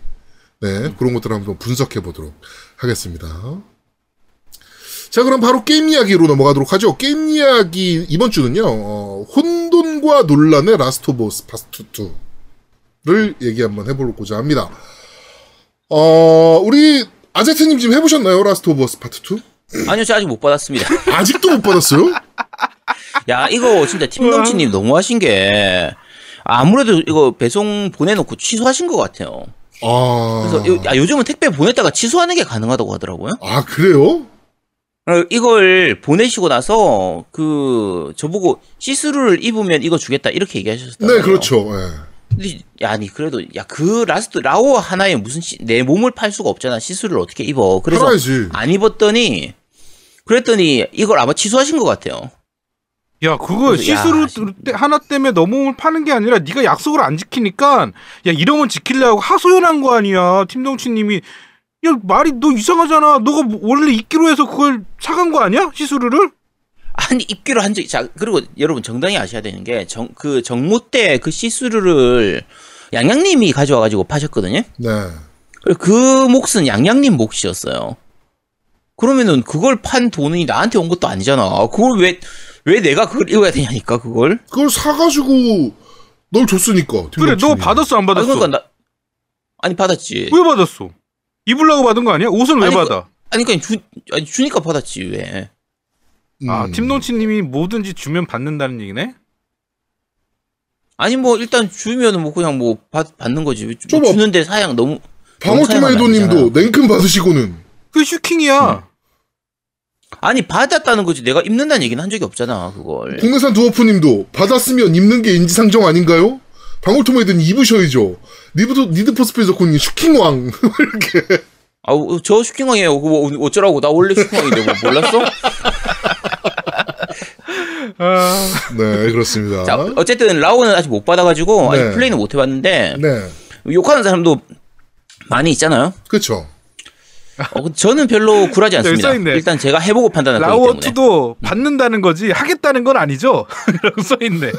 네, 그런 것들을 한번 분석해 보도록 하겠습니다. 자, 그럼 바로 게임 이야기로 넘어가도록 하죠. 게임 이야기 이번 주는요. 어, 혼돈과 논란의 라스트 오브 어스 파트 2 를 얘기 한번 해보고자 합니다. 어, 우리 아제트님 지금 해보셨나요? 라스트 오브 어스 파트 2? 아니요, 저 아직 못 받았습니다. 아직도 못 받았어요? 야, 이거 진짜 팀넘치님 너무하신 게 아무래도 이거 배송 보내놓고 취소하신 것 같아요. 아, 그래서 요- 야, 요즘은 택배 보냈다가 취소하는 게 가능하다고 하더라고요. 아 그래요? 어, 이걸 보내시고 나서 그 저보고 시스루를 입으면 이거 주겠다 이렇게 얘기하셨어요. 네, 그렇죠. 예. 근데 야, 아니 그래도 야 그 라스트 라오 하나에 무슨 시- 내 몸을 팔 수가 없잖아. 시스루를 어떻게 입어? 그래서 팔아야지. 안 입었더니 그랬더니 이걸 아마 취소하신 것 같아요. 야, 그거 시스루 진- 때- 하나 때문에 너 몸을 파는 게 아니라 네가 약속을 안 지키니까 야, 이러면 지키려고 하소연한 거 아니야. 팀동치님이 야, 말이 너 이상하잖아. 너가 뭐- 원래 입기로 해서 그걸 사간 거 아니야? 시스루를? 아니 입기로 한 적이 자 그리고 여러분 정확히 아셔야 되는 게 정 그 정모 때 그 시스루를 양양님이 가져와 가지고 파셨거든요. 네. 그 몫은 양양님 몫이었어요. 그러면은 그걸 판 돈이 나한테 온 것도 아니잖아. 그걸 왜 왜 내가 그걸 입어야 되냐니까 그걸. 그걸 사가지고 널 줬으니까. 그래, 너. 받았어 안 아, 받았어? 그러니까 나 아니 받았지. 왜 받았어? 입으려고 받은 거 아니야? 옷은 왜 아니, 그- 받아? 아니 그냥 주 아니 주니까 받았지 왜? 아, 음. 팀동치님이 뭐든지 주면 받는다는 얘기네? 아니 뭐 일단 주면은 뭐 그냥 뭐 받, 받는 거지. 뭐 줘봐. 주는데 사양 너무 되잖아. 냉큼 받으시고는 그게 슈킹이야. 아니 받았다는 거지. 내가 입는다는 얘기는 한 적이 없잖아 그걸. 국내산 두어프님도 받았으면 입는 게 인지상정 아닌가요? 방울토마토는 입으셔야죠. 니드포, 니드포스페이 작가님 슈킹왕 이렇게 아우 저 슈킹왕이에요. 뭐 어쩌라고 나 원래 슈킹왕인데 뭐 몰랐어? 아, 네 그렇습니다. 자 어쨌든 라오는 아직 못 받아가지고 네. 아직 플레이는 못 해봤는데 네 욕하는 사람도 많이 있잖아요. 그렇죠. 어, 저는 별로 굴하지 여기 않습니다. 써있네. 일단 제가 해보고 판단할 거기 라오어 때문에. 2도 받는다는 거지 하겠다는 건 아니죠? 라고 써있네.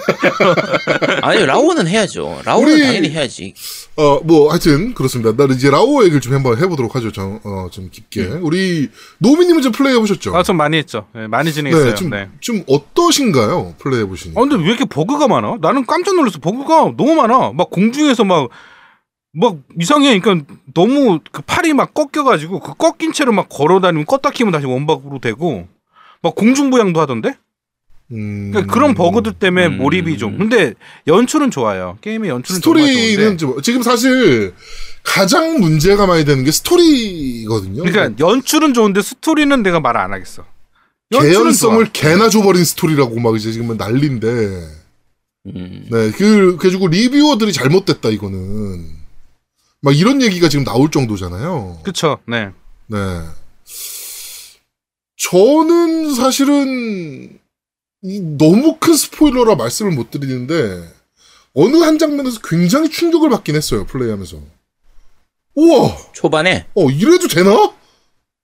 아니 라오는 해야죠. 라오는 우리- 당연히 해야지. 어, 뭐, 하여튼, 그렇습니다. 나는 이제 라오 얘기를 좀 한번 해보도록 하죠. 좀, 어, 좀 깊게. 우리, 노미님은 좀 플레이 해보셨죠? 아, 좀 많이 했죠. 네, 많이 진행했어요. 네, 좀, 네. 좀 어떠신가요? 플레이 해보시니. 아, 근데 왜 이렇게 버그가 많아? 나는 깜짝 놀랐어. 버그가 너무 많아. 막 공중에서 막, 막 이상해. 그러니까 너무 그 팔이 막 꺾여가지고 그 꺾인 채로 막 걸어다니면 껐다 키면 다시 원복으로 되고 막 공중부양도 하던데? 음, 그러니까 그런 버그들 때문에 음. 몰입이 좀. 근데 연출은 좋아요. 게임의 연출은 스토리는. 좀, 지금 사실, 가장 문제가 많이 되는 게 스토리거든요. 그러니까 연출은 좋은데 스토리는 내가 말 안 하겠어. 개연성을. 개나 줘버린 스토리라고 막 이제 지금 난리인데. 음. 네, 그, 그래가지고 리뷰어들이 잘못됐다, 이거는. 막 이런 얘기가 지금 나올 정도잖아요. 그쵸. 네. 네. 저는 사실은 이 너무 큰 스포일러라 말씀을 못 드리는데 어느 한 장면에서 굉장히 충격을 받긴 했어요 플레이하면서. 우와, 초반에 어 이래도 되나? 뭐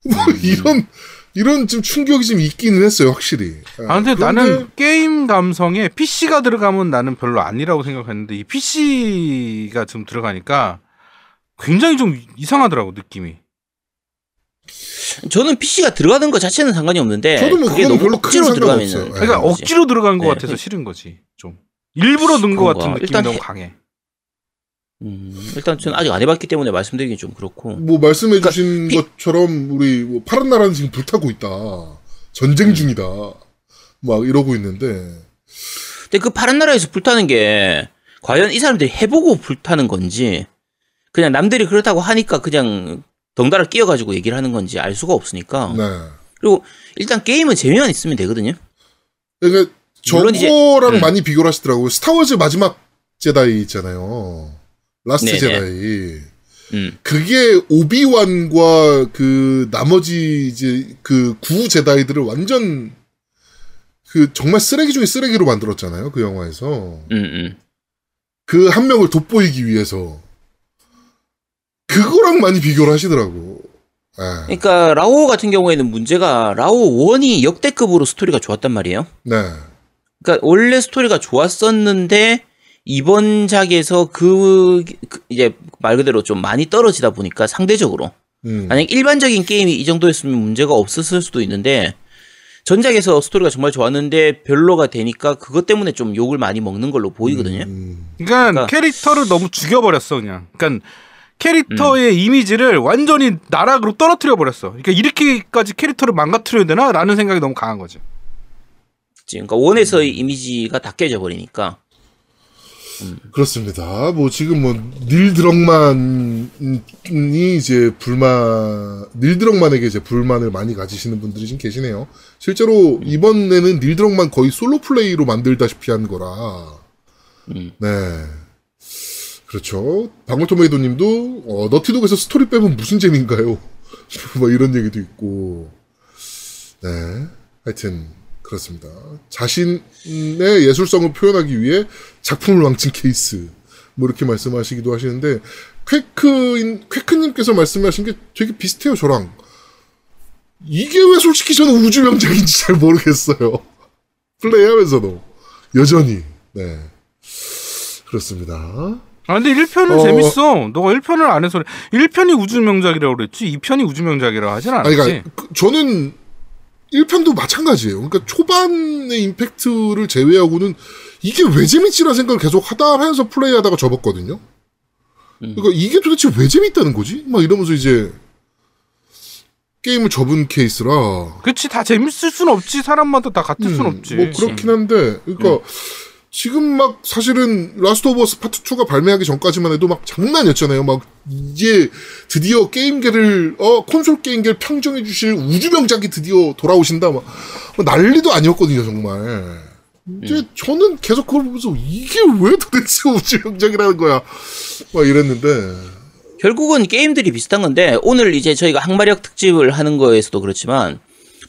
음. 이런 이런 좀 충격이 좀 있기는 했어요 확실히. 아 근데 그런데 나는 게임 감성에 PC가 들어가면 나는 별로 아니라고 생각했는데 이 PC가 좀 들어가니까 굉장히 좀 이상하더라고 느낌이. 저는 PC가 들어가는 것 자체는 상관이 없는데 저도 뭐 그게 너무 별로 큰 억지로 상관 들어가면. 그러니까 네. 억지로 들어간 것 네. 같아서 싫은 거지 좀. 일부러 넣은 것. 같은 느낌이 일단 너무 해- 강해. 음, 일단 저는 아직 안 해봤기 때문에 말씀드리기 좀 그렇고 뭐 말씀해주신 그러니까 것처럼 우리 뭐 파란 나라는 지금 불타고 있다, 전쟁 중이다, 막 이러고 있는데 근데 그 파란 나라에서 불타는 게 과연 이 사람들이 해보고 불타는 건지 그냥 남들이 그렇다고 하니까 그냥 덩달아 끼어가지고 얘기를 하는 건지 알 수가 없으니까 네. 그리고 일단 게임은 재미만 있으면 되거든요. 그러니까 물론 이제- 저거랑 음. 많이 비교를 하시더라고요. 스타워즈 마지막 제다이 있잖아요. 라스트 네네. 제다이. 음. 그게 오비완과 그 나머지 이제 그 구 제다이들을 완전 그 정말 쓰레기 중에 쓰레기로 만들었잖아요. 그 영화에서. 음, 음. 그한 명을 돋보이기 위해서. 그거랑 많이 비교를 하시더라고. 예. 그러니까 라오 같은 경우에는 문제가 라오 1이 역대급으로 스토리가 좋았단 말이에요. 네. 그러니까 원래 스토리가 좋았었는데 이번 작에서 그, 그 이제 말 그대로 좀 많이 떨어지다 보니까 상대적으로 음. 만약 일반적인 게임이 이 정도였으면 문제가 없었을 수도 있는데 전작에서 스토리가 정말 좋았는데 별로가 되니까 그것 때문에 좀 욕을 많이 먹는 걸로 보이거든요. 음. 그러니까, 그러니까- 캐릭터를 너무 죽여버렸어 그냥. 그러니까 캐릭터의 음. 이미지를 완전히 나락으로 떨어뜨려 버렸어. 그러니까 이렇게까지 캐릭터를 망가뜨려야 되나라는 생각이 너무 강한 거지. 그러니까 원에서의 이미지가 다 깨져 버리니까 그렇습니다. 뭐 지금 뭐 닐 드럭만이 이제 불만 닐 드럭만에게 이제 불만을 많이 가지시는 분들이 지금 계시네요. 실제로 이번에는 닐 드럭만 거의 솔로 플레이로 만들다시피 한 거라. 음. 네. 그렇죠. 방울토마이도님도 어, 너티독에서 스토리 빼면 무슨 재미인가요? 뭐 이런 얘기도 있고. 네. 하여튼 그렇습니다. 자신의 예술성을 표현하기 위해 작품을 망친 케이스. 뭐 이렇게 말씀하시기도 하시는데 퀘크인 퀘크님께서 말씀하신 게 되게 비슷해요 저랑. 이게 왜 솔직히 저는 우주 명작인지 잘 모르겠어요. 플레이하면서도 여전히 네 그렇습니다. 아 근데 1편은 어. 재밌어. 너가 1편을 안 해서 1편이 우주 명작이라고 그랬지 2편이 우주 명작이라고 하진 아니, 않았지. 그러니까 그- 저는 1편도 마찬가지예요. 그러니까 초반의 임팩트를 제외하고는 이게 왜 재밌지라는 생각을 계속 하다 하면서 플레이하다가 접었거든요. 그러니까 이게 도대체 왜 재밌다는 거지? 막 이러면서 이제 게임을 접은 케이스라. 그치 다 재밌을 순 없지 사람마다 다 같을 순 음, 없지. 뭐 그렇긴 한데, 그러니까 지금 막 사실은 라스트 오브 어스 파트 2가 발매하기 전까지만 해도 막 장난이었잖아요. 막 이제 드디어 게임계를 어 콘솔 게임계를 평정해 주실 우주 명작이 드디어 돌아오신다. 막, 막 난리도 아니었거든요, 정말. 근데 저는 계속 그걸 보면서 이게 왜 도대체 우주 명작이라는 거야. 막 이랬는데. 결국은 게임들이 비슷한 건데 오늘 이제 저희가 항마력 특집을 하는 거에서도 그렇지만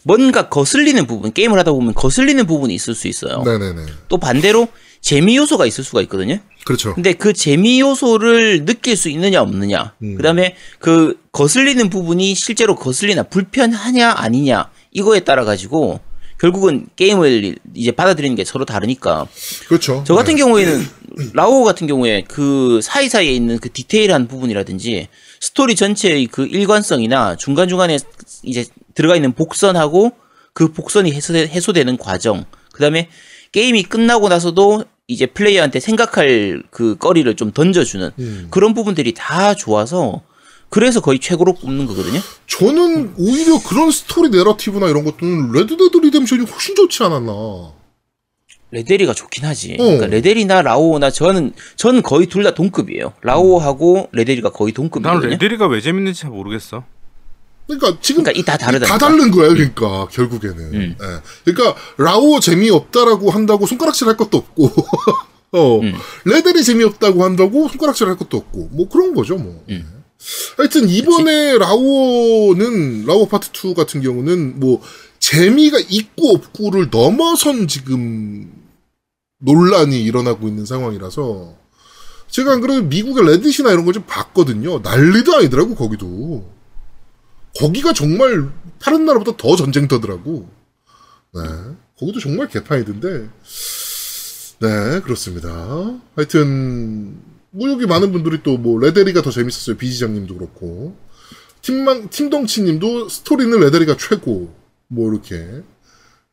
뭔가 거슬리는 부분 게임을 하다 보면 거슬리는 부분이 있을 수 있어요. 네네네. 또 반대로 재미 요소가 있을 수가 있거든요. 그렇죠. 근데 그 재미 요소를 느낄 수 있느냐 없느냐. 음. 그다음에 그 거슬리는 부분이 실제로 거슬리나 불편하냐 아니냐 이거에 따라 가지고 결국은 게임을 이제 받아들이는 게 서로 다르니까 그렇죠. 저 같은 네. 경우에는 라오 같은 경우에 그 사이사이에 있는 그 디테일한 부분이라든지 스토리 전체의 그 일관성이나 중간중간에 이제 들어가 있는 복선하고 그 복선이 해소되, 해소되 는 과정 그 다음에 게임이 끝나고 나서도 이제 플레이어한테 생각할 그 거리를 좀 던져주는 음. 그런 부분들이 다 좋아서 그래서 거의 최고로 뽑는 거거든요. 저는 오히려 그런 스토리 narrative나 이런 것들은 레드데드 리뎀션이 훨씬 좋지 않았나. 레데리가 좋긴 하지. 어. 그러니까 레데리나 라오나 저는 저는 거의 둘 다 동급이에요. 라오하고 레데리가 거의 난 동급이거든요. 레데리가 왜 재밌는지 잘 모르겠어. 그러니까 지금 그러니까 이다 다르다니까. 다 다른 거야, 그러니까 결국에는. 음. 예. 그러니까 라오 재미없다라고 한다고 손가락질 할 것도 없고, 어 음. 레벨이 재미없다고 한다고 손가락질 할 것도 없고, 뭐 그런 거죠, 뭐. 음. 예. 하여튼 이번에 라오는 라오 파트 2 같은 경우는 뭐 재미가 있고 없고를 넘어선 지금 논란이 일어나고 있는 상황이라서 제가 안 그래도 미국의 레딧이나 이런 거 좀 봤거든요. 난리도 아니더라고 거기도. 거기가 정말 다른 나라보다 더 전쟁터더라고. 네. 거기도 정말 개판이던데. 네, 그렇습니다. 하여튼, 뭐 여기 많은 분들이 또 뭐, 레데리가 더 재밌었어요. 비지장님도 그렇고. 팀망, 팀덩치님도 스토리는 레데리가 최고. 뭐 이렇게,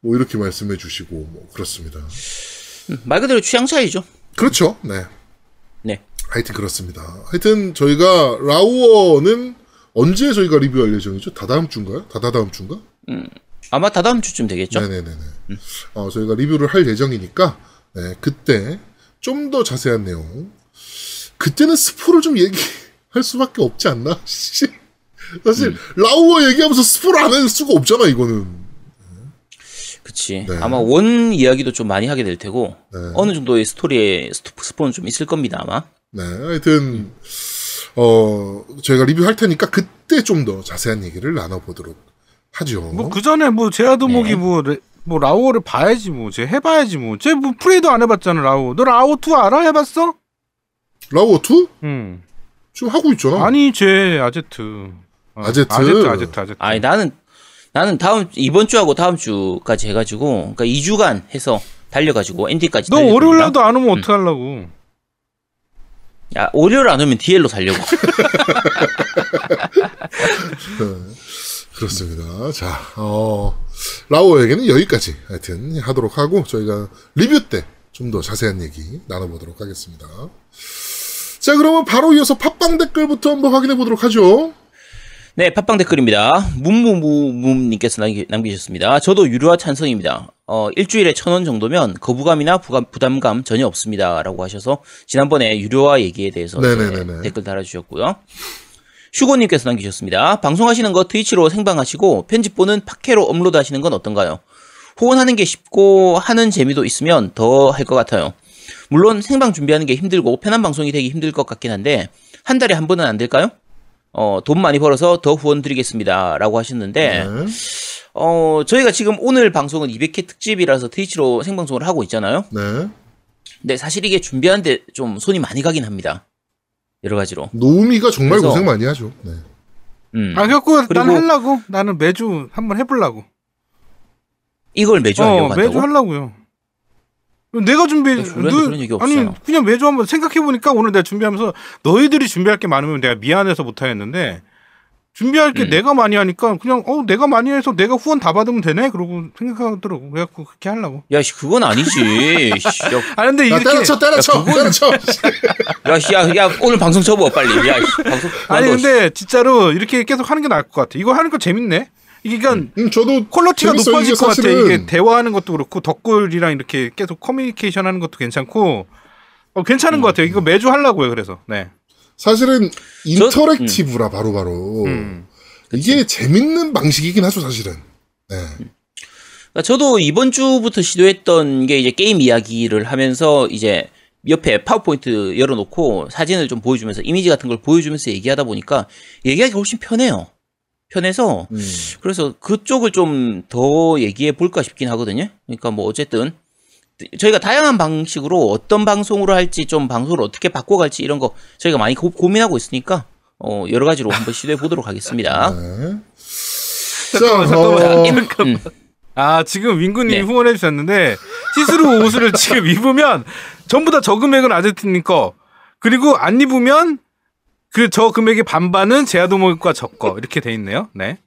뭐 이렇게 말씀해 주시고, 뭐, 그렇습니다. 말 그대로 취향 차이죠. 그렇죠. 네. 네. 하여튼 그렇습니다. 하여튼 저희가 라우어는 언제 저희가 리뷰할 예정이죠? 다다음 주인가요? 다다다음 주인가? 아마 다다음 주쯤 되겠죠. 네네네네. 어, 저희가 리뷰를 할 예정이니까 네, 그때 좀 더 자세한 내용. 그때는 스포를 좀 얘기할 수밖에 없지 않나? 사실 라오어 얘기하면서 스포를 안 할 수가 없잖아 이거는. 그치. 네. 아마 one 이야기도 좀 많이 하게 될 테고 네. 어느 정도의 스토리에 스토- 스포는 좀 있을 겁니다 아마. 네, 하여튼 어 저희가 리뷰할 테니까 그때 좀 더 자세한 얘기를 나눠보도록 하죠. 뭐 그 전에 뭐 제아도목이 네. 뭐, 레- 뭐 라오를 봐야지 뭐, 쟤 해봐야지 뭐, 쟤뭐 플레이도 안 해봤잖아 라오. 너 라오 2 알아? 해봤어? 라우어 2 응. 지금 하고 있잖아. 아니 쟤 아제트. 어, 아제트. 아제트 아제트 아제트. 아니 나는 나는 다음 이번 주하고 다음 주까지 해가지고 그러니까 2주간 해서 달려가지고 엔딩까지. 너 달릴 월요일 겁니다. 날도 안 오면 어떡 하려고? 야 월요일 안 오면 DL로 살려고. 네, 그렇습니다. 자, 어, 라오에게는 여기까지 하여튼 하도록 하고 저희가 리뷰 때 좀 더 자세한 얘기 나눠보도록 하겠습니다. 자, 그러면 바로 이어서 팟빵 댓글부터 한번 확인해 보도록 하죠. 네, 팟빵 댓글입니다. 묵무무무님께서 남기, 남기 셨습니다. 저도 유료화 찬성입니다. 어, 일주일에 천 원 정도면 거부감이나 부감, 부담 감 전혀 없습니다. 라고 하셔서 지난번에 유료화 얘기에 대해서. 댓글 달아주셨고요. 슈고님께서 남기셨습니다. 방송하시는 거 트위치로 생방하시고 편집본은 팟캐로 업로드 하시는 건 어떤가요? 후원하는 게 쉽고 하는 재미도 있으면 더 할 것 같아요. 물론 생방 준비하는 게 힘들고 편한 방송이 되기 힘들 것 같긴 한데 한 달에 한 번은 안 될까요? 어, 돈 많이 벌어서 더 후원 드리겠습니다. 라고 하셨는데, 네. 어, 저희가 지금 오늘 방송은 200회 특집이라서 트위치로 생방송을 하고 있잖아요. 네. 근데 사실 이게 준비하는데 좀 손이 많이 가긴 합니다. 여러 가지로. 노우미가 정말 그래서- 고생 많이 하죠. 네. 음. 아 그래갖고 난 그리고- 하려고. 나는 매주 한번 해보려고. 이걸 매주 하려고 어, 한다고? 매주 하려고요. 내가 준비 내 주변에 그런 얘기 아니 없어요. 그냥 매주 한번 생각해 보니까 오늘 내가 준비하면서 너희들이 준비할 게 많으면 내가 미안해서 못 하겠는데 준비할 게 음. 내가 많이 하니까 그냥 어 내가 많이 해서 내가 후원 다 받으면 되네 그러고 생각하더라고 그래갖고 그렇게 하려고 야, 씨, 그건 아니지. 씨, 야, 아 근데 야, 이렇게 때려쳐, 때려쳐, 때려쳐. 야, 씨, 야, 야, 오늘 방송 접어, 빨리. 야, 씨, 방송. 아니. 근데 진짜로 이렇게 계속 하는 게 나을 것 같아 이거 하는 거 재밌네 이게 그러니까 음, 저도 quality가 재밌어요. 높아질 것 같아. 이게 대화하는 것도 그렇고 댓글이랑 이렇게 계속 커뮤니케이션 하는 것도 괜찮고 어, 괜찮은 것 같아요. 이거 매주 하려고요. 그래서 네. 사실은 interactive라 바로바로 음. 이게 재밌는 방식이긴 하죠, 사실은. 네. 그러니까 저도 이번 주부터 시도했던 게 이제 게임 이야기를 하면서 이제 옆에 파워포인트 열어놓고 사진을 좀 보여주면서 이미지 같은 걸 보여주면서 얘기하다 보니까 얘기하기 훨씬 편해요. 편해서 음. 그래서 그쪽을 좀 더 얘기해 볼까 싶긴 하거든요. 그러니까 뭐 어쨌든 저희가 다양한 방식으로 어떤 방송으로 할지 좀 방송을 어떻게 바꿔갈지 이런 거 저희가 많이 고, 고민하고 있으니까 어, 여러 가지로 한번 시도해 보도록 하겠습니다. 네. 잠깐만, 자, 어, 잠깐만. 음. 아 지금 윙구님이 네. 후원해 주셨는데 시스루 옷을 지금 입으면 전부 다 저 금액은 아제트님 거 그리고 안 입으면 그 저 금액의 반반은 제아도목과 저거 이렇게 돼 있네요. 네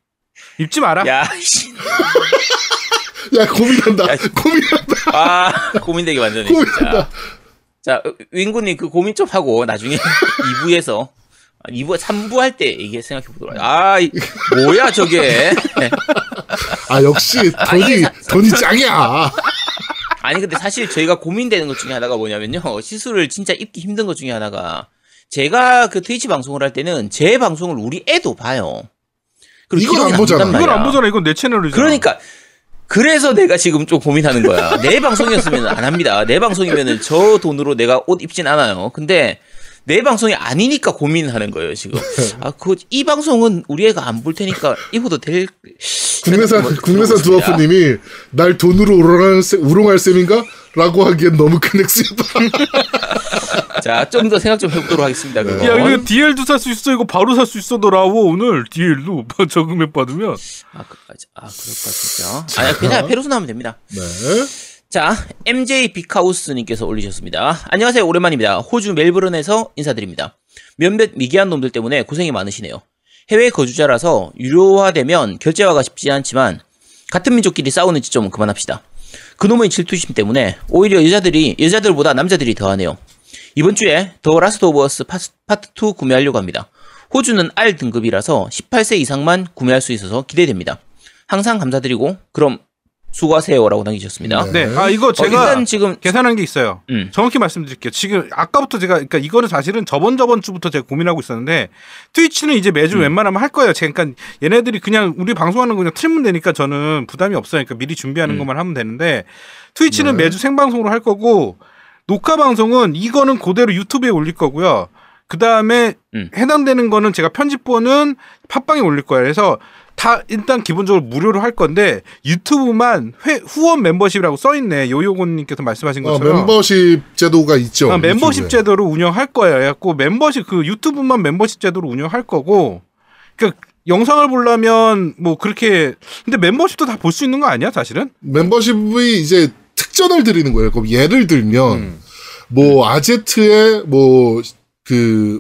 입지 마라. 야, 씨. 야 고민한다. 야, 고민한다. 아 고민되게 완전히. 고민한다. 자, 윙구님 그 고민 좀 하고 나중에 2부에서 2부, 3부 할때 이게 생각해 보도록 하죠. 아, 이- 뭐야 저게? 네. 아 역시 돈이 돈이 짱이야. 아니 근데 사실 저희가 고민되는 것 중에 하나가 뭐냐면요. 시술을 진짜 입기 힘든 것 중에 하나가 제가 그 트위치 방송을 할 때는 제 방송을 우리 애도 봐요. 그리고 이건 기록이 안 보잖아. 이건 안. 보잖아. 이건 내 채널이잖아. 그러니까 그래서 내가 지금 좀 고민하는 거야. 내 방송이었으면 안 합니다. 내 방송이면은 저 돈으로 내가 옷 입진 않아요. 근데 내 방송이 아니니까 고민하는 거예요, 지금. 아, 그, 이 방송은 우리 애가 안 볼 테니까 입어도 될. 국내산 뭐, 국내산. 두아프님이 날 돈으로 우롱할, 셈- 우롱할 셈인가? 라고 하기엔 너무 큰 액수다. 자, 좀 더 생각 좀 해보도록 하겠습니다. 그건. 야 이거 DL도 살 수 있어. 이거 바로 살 수 있어더라고 오늘 DL도 저 금액 받으면. 아, 그, 아, 그럴까, 진짜. 아니, 그냥 페르소나 하면 됩니다. 네. 자, MJ 빅하우스님께서 올리셨습니다. 안녕하세요. 오랜만입니다. 호주 멜버른에서 인사드립니다. 몇몇 미개한 놈들 때문에 고생이 많으시네요. 해외 거주자라서 유료화되면 결제하기가 쉽지 않지만 같은 민족끼리 싸우는지 좀 그만합시다. 그놈의 질투심 때문에 오히려 여자들이 여자들보다 남자들이 더하네요. 이번 주에 더 라스트 오브 어스 파트 2 구매하려고 합니다. 호주는 R 등급이라서 18세 이상만 구매할 수 있어서 기대됩니다. 항상 감사드리고 그럼 수고하세요라고 남기셨습니다. 네. 네. 아 이거 어, 제가 일단 지금 계산한 게 있어요. 음. 정확히 말씀드릴게요. 지금 아까부터 제가 그러니까 이거는 사실은 저번 저번 주부터 제가 고민하고 있었는데 트위치는 이제 매주 음. 웬만하면 할 거예요. 제가 그러니까 얘네들이 그냥 우리 방송하는 거 그냥 틀면 되니까 저는 부담이 없어요. 그러니까 미리 준비하는 음. 것만 하면 되는데 트위치는 네. 매주 생방송으로 할 거고 녹화 방송은 이거는 그대로 유튜브에 올릴 거고요. 그 다음에 음. 해당되는 거는 제가 편집본은 팟빵에 올릴 거예요. 그래서 다 일단 기본적으로 무료로 할 건데 유튜브만 회, 후원 멤버십이라고 써 있네. 요요곤님께서 말씀하신 어, 것처럼. 멤버십 제도가 있죠. 아, 멤버십 유튜브에. 제도로 운영할 거예요. 그래갖고 멤버십 그 유튜브만 멤버십 제도로 운영할 거고. 그러니까 영상을 보려면 뭐 그렇게 근데 멤버십도 다 볼 수 있는 거 아니야 사실은? 멤버십이 이제 특전을 드리는 거예요. 그럼 예를 들면 음. 뭐 아제트의 뭐 그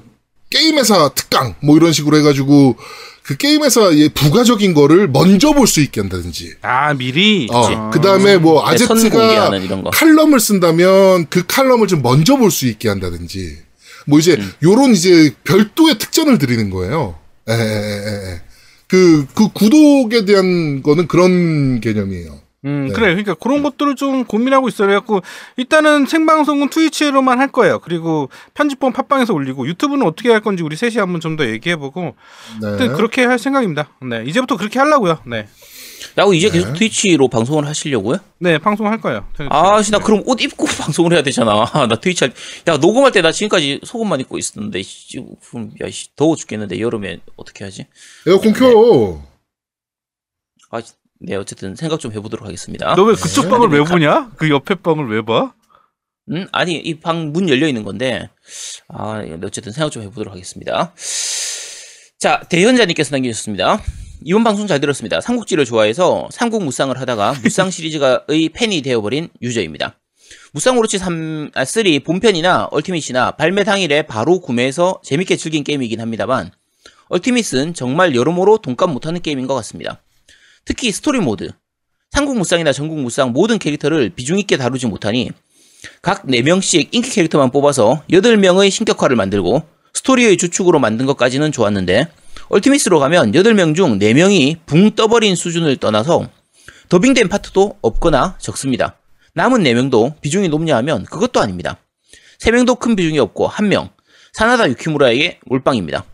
게임 회사 특강 뭐 이런 식으로 해가지고 그 게임 회사의 부가적인 거를 먼저 볼 수 있게 한다든지. 아 미리. 어, 그 다음에 뭐 네, 선 아제트가. 칼럼을 쓴다면 그 칼럼을 좀 먼저 볼 수 있게 한다든지. 뭐 이제 음. 요런 이제 별도의 특전을 드리는 거예요. 에, 에, 에, 에. 그, 그 구독에 대한 거는 그런 개념이에요. 음 네. 그래. 그러니까 그런 것들을 좀 고민하고 있어요. 그래갖고 일단은 생방송은 트위치로만 할 거예요. 그리고 편집본 팟빵에서 올리고 유튜브는 어떻게 할 건지 우리 셋이 한번 좀 더 얘기해보고. 네. 그렇게 할 생각입니다. 네 이제부터 그렇게 하려고요. 네. 야고 이제 계속 트위치로 방송을 하시려고요? 네 방송할 거예요. 아, 씨, 나 그럼 옷 입고 방송을 해야 되잖아. 나 트위치 할, 야, 녹음할 때 나 지금까지 속옷만 입고 있었는데, 씨, 그럼, 야, 씨, 더워 죽겠는데, 여름에 어떻게 하지? 에어컨 켜. 아, 네, 어쨌든 생각 좀 해보도록 하겠습니다. 너 왜 그쪽 네. 방을 왜 보냐? 그 옆에 방을 왜 봐? 음, 아니, 이 방 문 열려 있는 건데, 아, 네, 어쨌든 생각 좀 해보도록 하겠습니다. 자, 대현자님께서 남겨주셨습니다. 이번 방송 잘 들었습니다. 삼국지를 좋아해서 삼국 무쌍을 하다가 무쌍 시리즈가의 팬이 되어버린 유저입니다. 무쌍 오로치 3, 아, 3 본편이나 얼티밋이나 발매 당일에 바로 구매해서 재밌게 즐긴 게임이긴 합니다만, 얼티밋은 정말 여러모로 동감 못하는 게임인 것 같습니다. 특히 스토리 모드. 삼국 무쌍이나 전국 무쌍 모든 캐릭터를 비중 있게 다루지 못하니, 각 4명씩 인기 캐릭터만 뽑아서 8명의 신격화를 만들고 스토리의 주축으로 만든 것까지는 좋았는데 얼티밋으로 가면 8명 중 4명이 붕 떠버린 수준을 떠나서 더빙된 파트도 없거나 적습니다. 남은 4명도 비중이 높냐 하면 그것도 아닙니다. 3명도 큰 비중이 없고 1명 사나다 유키무라에게 몰빵입니다.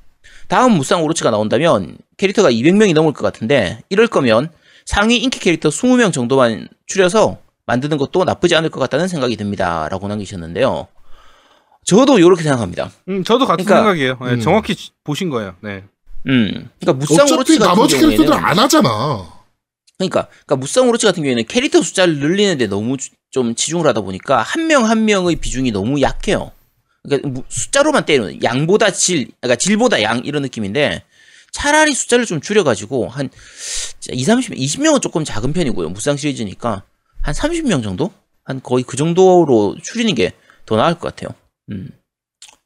다음 무쌍 오로치가 나온다면 캐릭터가 200명이 넘을 것 같은데 이럴 거면 상위 인기 캐릭터 20명 정도만 추려서 만드는 것도 나쁘지 않을 것 같다는 생각이 듭니다. 라고 남기셨는데요. 저도 이렇게 생각합니다. 음, 저도 같은 그러니까, 생각이에요. 네, 음. 정확히 지- 보신 거예요. 네. 음. 그러니까 무쌍 오로치 같은 나머지 경우에는 캐릭터들 안 하잖아. 그러니까, 그러니까 무쌍 오로치 같은 경우에는 캐릭터 숫자를 늘리는데 너무 주- 좀 치중을 하다 보니까 한 명한 명의 비중이 너무 약해요. 그러니까 무- 숫자로만 때리는 양보다 질, 그러니까 질보다 양 이런 느낌인데 차라리 숫자를 좀 줄여가지고 한 2, 30, 20명은 조금 작은 편이고요. 무쌍 시리즈니까 한 30명 정도? 한 거의 그 정도로 줄이는 게 더 나을 것 같아요. 음.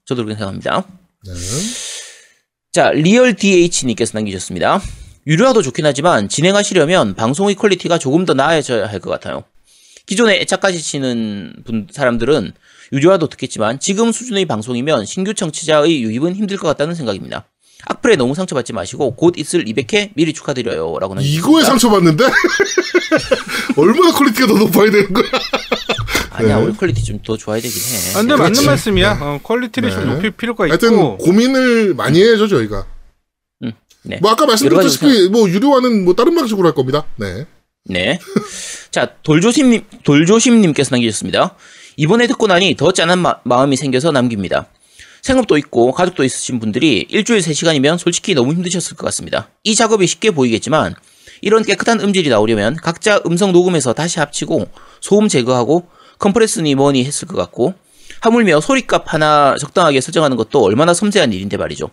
저도 그렇게 생각합니다. 네. 자, 리얼 DH님께서 남기셨습니다. 유료화도 좋긴 하지만 진행하시려면 방송의 quality가 조금 더 나아져야 할 것 같아요. 기존에 애착 가지시는 분, 사람들은 유료화돼도 듣겠지만 지금 수준의 방송이면 신규 청취자의 유입은 힘들 것 같다는 생각입니다. 악플에 너무 상처받지 마시고 곧 있을 200회 미리 축하드려요. 라고 이거에 상처받는데? 얼마나 quality가 더 높아야 되는 거야? 아니야, 네. 우리 quality 좀 더 좋아야 되긴 해. 아, 근데 그렇지. 맞는 말씀이야. 어, quality를 좀 네. 높일 필요가 하여튼 있고. 고민을 많이 해야죠 저희가. 음, 네. 뭐 아까 말씀드렸다시피 뭐 유료화는 뭐 다른 방식으로 할 겁니다. 네. 네. 자, 돌조심님, 돌조심님께서 남기셨습니다. 이번에 듣고 나니 더 짠한 마, 마음이 생겨서 남깁니다. 생업도 있고 가족도 있으신 분들이 일주일 3시간이면 솔직히 너무 힘드셨을 것 같습니다. 이 작업이 쉽게 보이겠지만 이런 깨끗한 음질이 나오려면 각자 음성 녹음해서 다시 합치고 소음 제거하고 컴프레스니 뭐니 했을 것 같고 하물며 소리값 하나 적당하게 설정하는 것도 얼마나 섬세한 일인데 말이죠.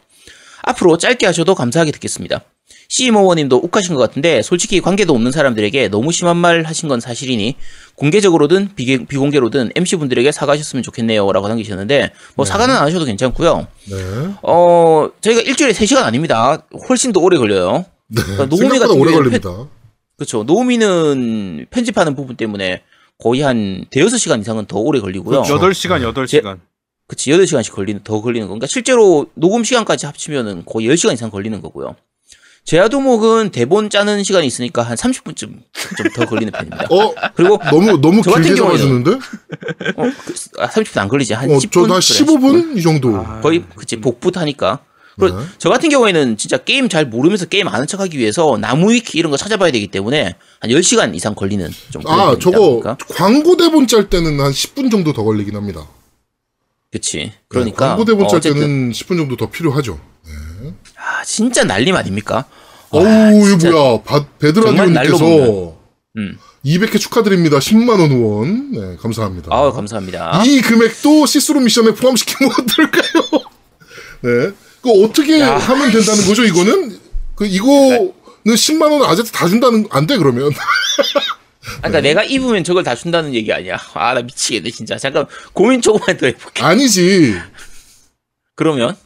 앞으로 짧게 하셔도 감사하게 듣겠습니다. CMO원님도 욱하신 것 같은데 솔직히 관계도 없는 사람들에게 너무 심한 말 하신 건 사실이니 공개적으로든 비계- 비공개로든 MC분들에게 사과하셨으면 좋겠네요 라고 남기셨는데 뭐 사과는 안 하셔도 괜찮고요. 네. 어 저희가 일주일에 3시간 아닙니다. 훨씬 더 오래 걸려요. 네. 그러니까 생각보다 같은 오래 걸립니다. 그렇죠. 노미는 편집하는 부분 때문에 거의 한 대여섯 시간 이상은 더 오래 걸리고요. 그렇죠. 8시간, 네. 8시간. 그치, 8시간씩 걸리는, 더 걸리는 건가? 실제로 녹음 시간까지 합치면은 거의 10시간 이상 걸리는 거고요. 제아도목은 대본 짜는 시간이 있으니까 한 30분쯤 좀 더 걸리는 편입니다. 어 그리고, 너무 너무 저 같은 길게 경우에는- 잡아주는데? 어, 그, 아, 30분 안 걸리지. 한 어 10분? 저도 한 15분 이 정도. 아, 거의, 그치, 복붙 하니까. 그리고 네. 저 같은 경우에는 진짜 게임 잘 모르면서 게임 아는 척 하기 위해서 나무 위키 이런 거 찾아봐야 되기 때문에 한 10시간 이상 걸리는 좀 아. 저거 그러니까. 광고 대본 짤 때는 한 10분 정도 더 걸리긴 합니다. 그치. 그러니까. 네, 광고 대본 어, 짤 때는 10분 정도 더 필요하죠. 아, 진짜 난리 아닙니까? 어우 이거 뭐야 바- 배드라디오님께서 음. 200회 축하드립니다. 10만 원 후원. 네 감사합니다. 아우, 감사합니다. 이 금액도 시스루 미션에 포함시키면 어떨까요? 네. 그 어떻게 야. 하면 된다는 거죠, 이거는? 그, 이거는 10만원 을 아재한테 다 준다는, 안 돼, 그러면. 아, 그러니까 내가 입으면 저걸 다 준다는 얘기 아니야. 아, 나 미치겠네, 진짜. 잠깐 고민 조금만 더 해볼게. 아니지. 그러면,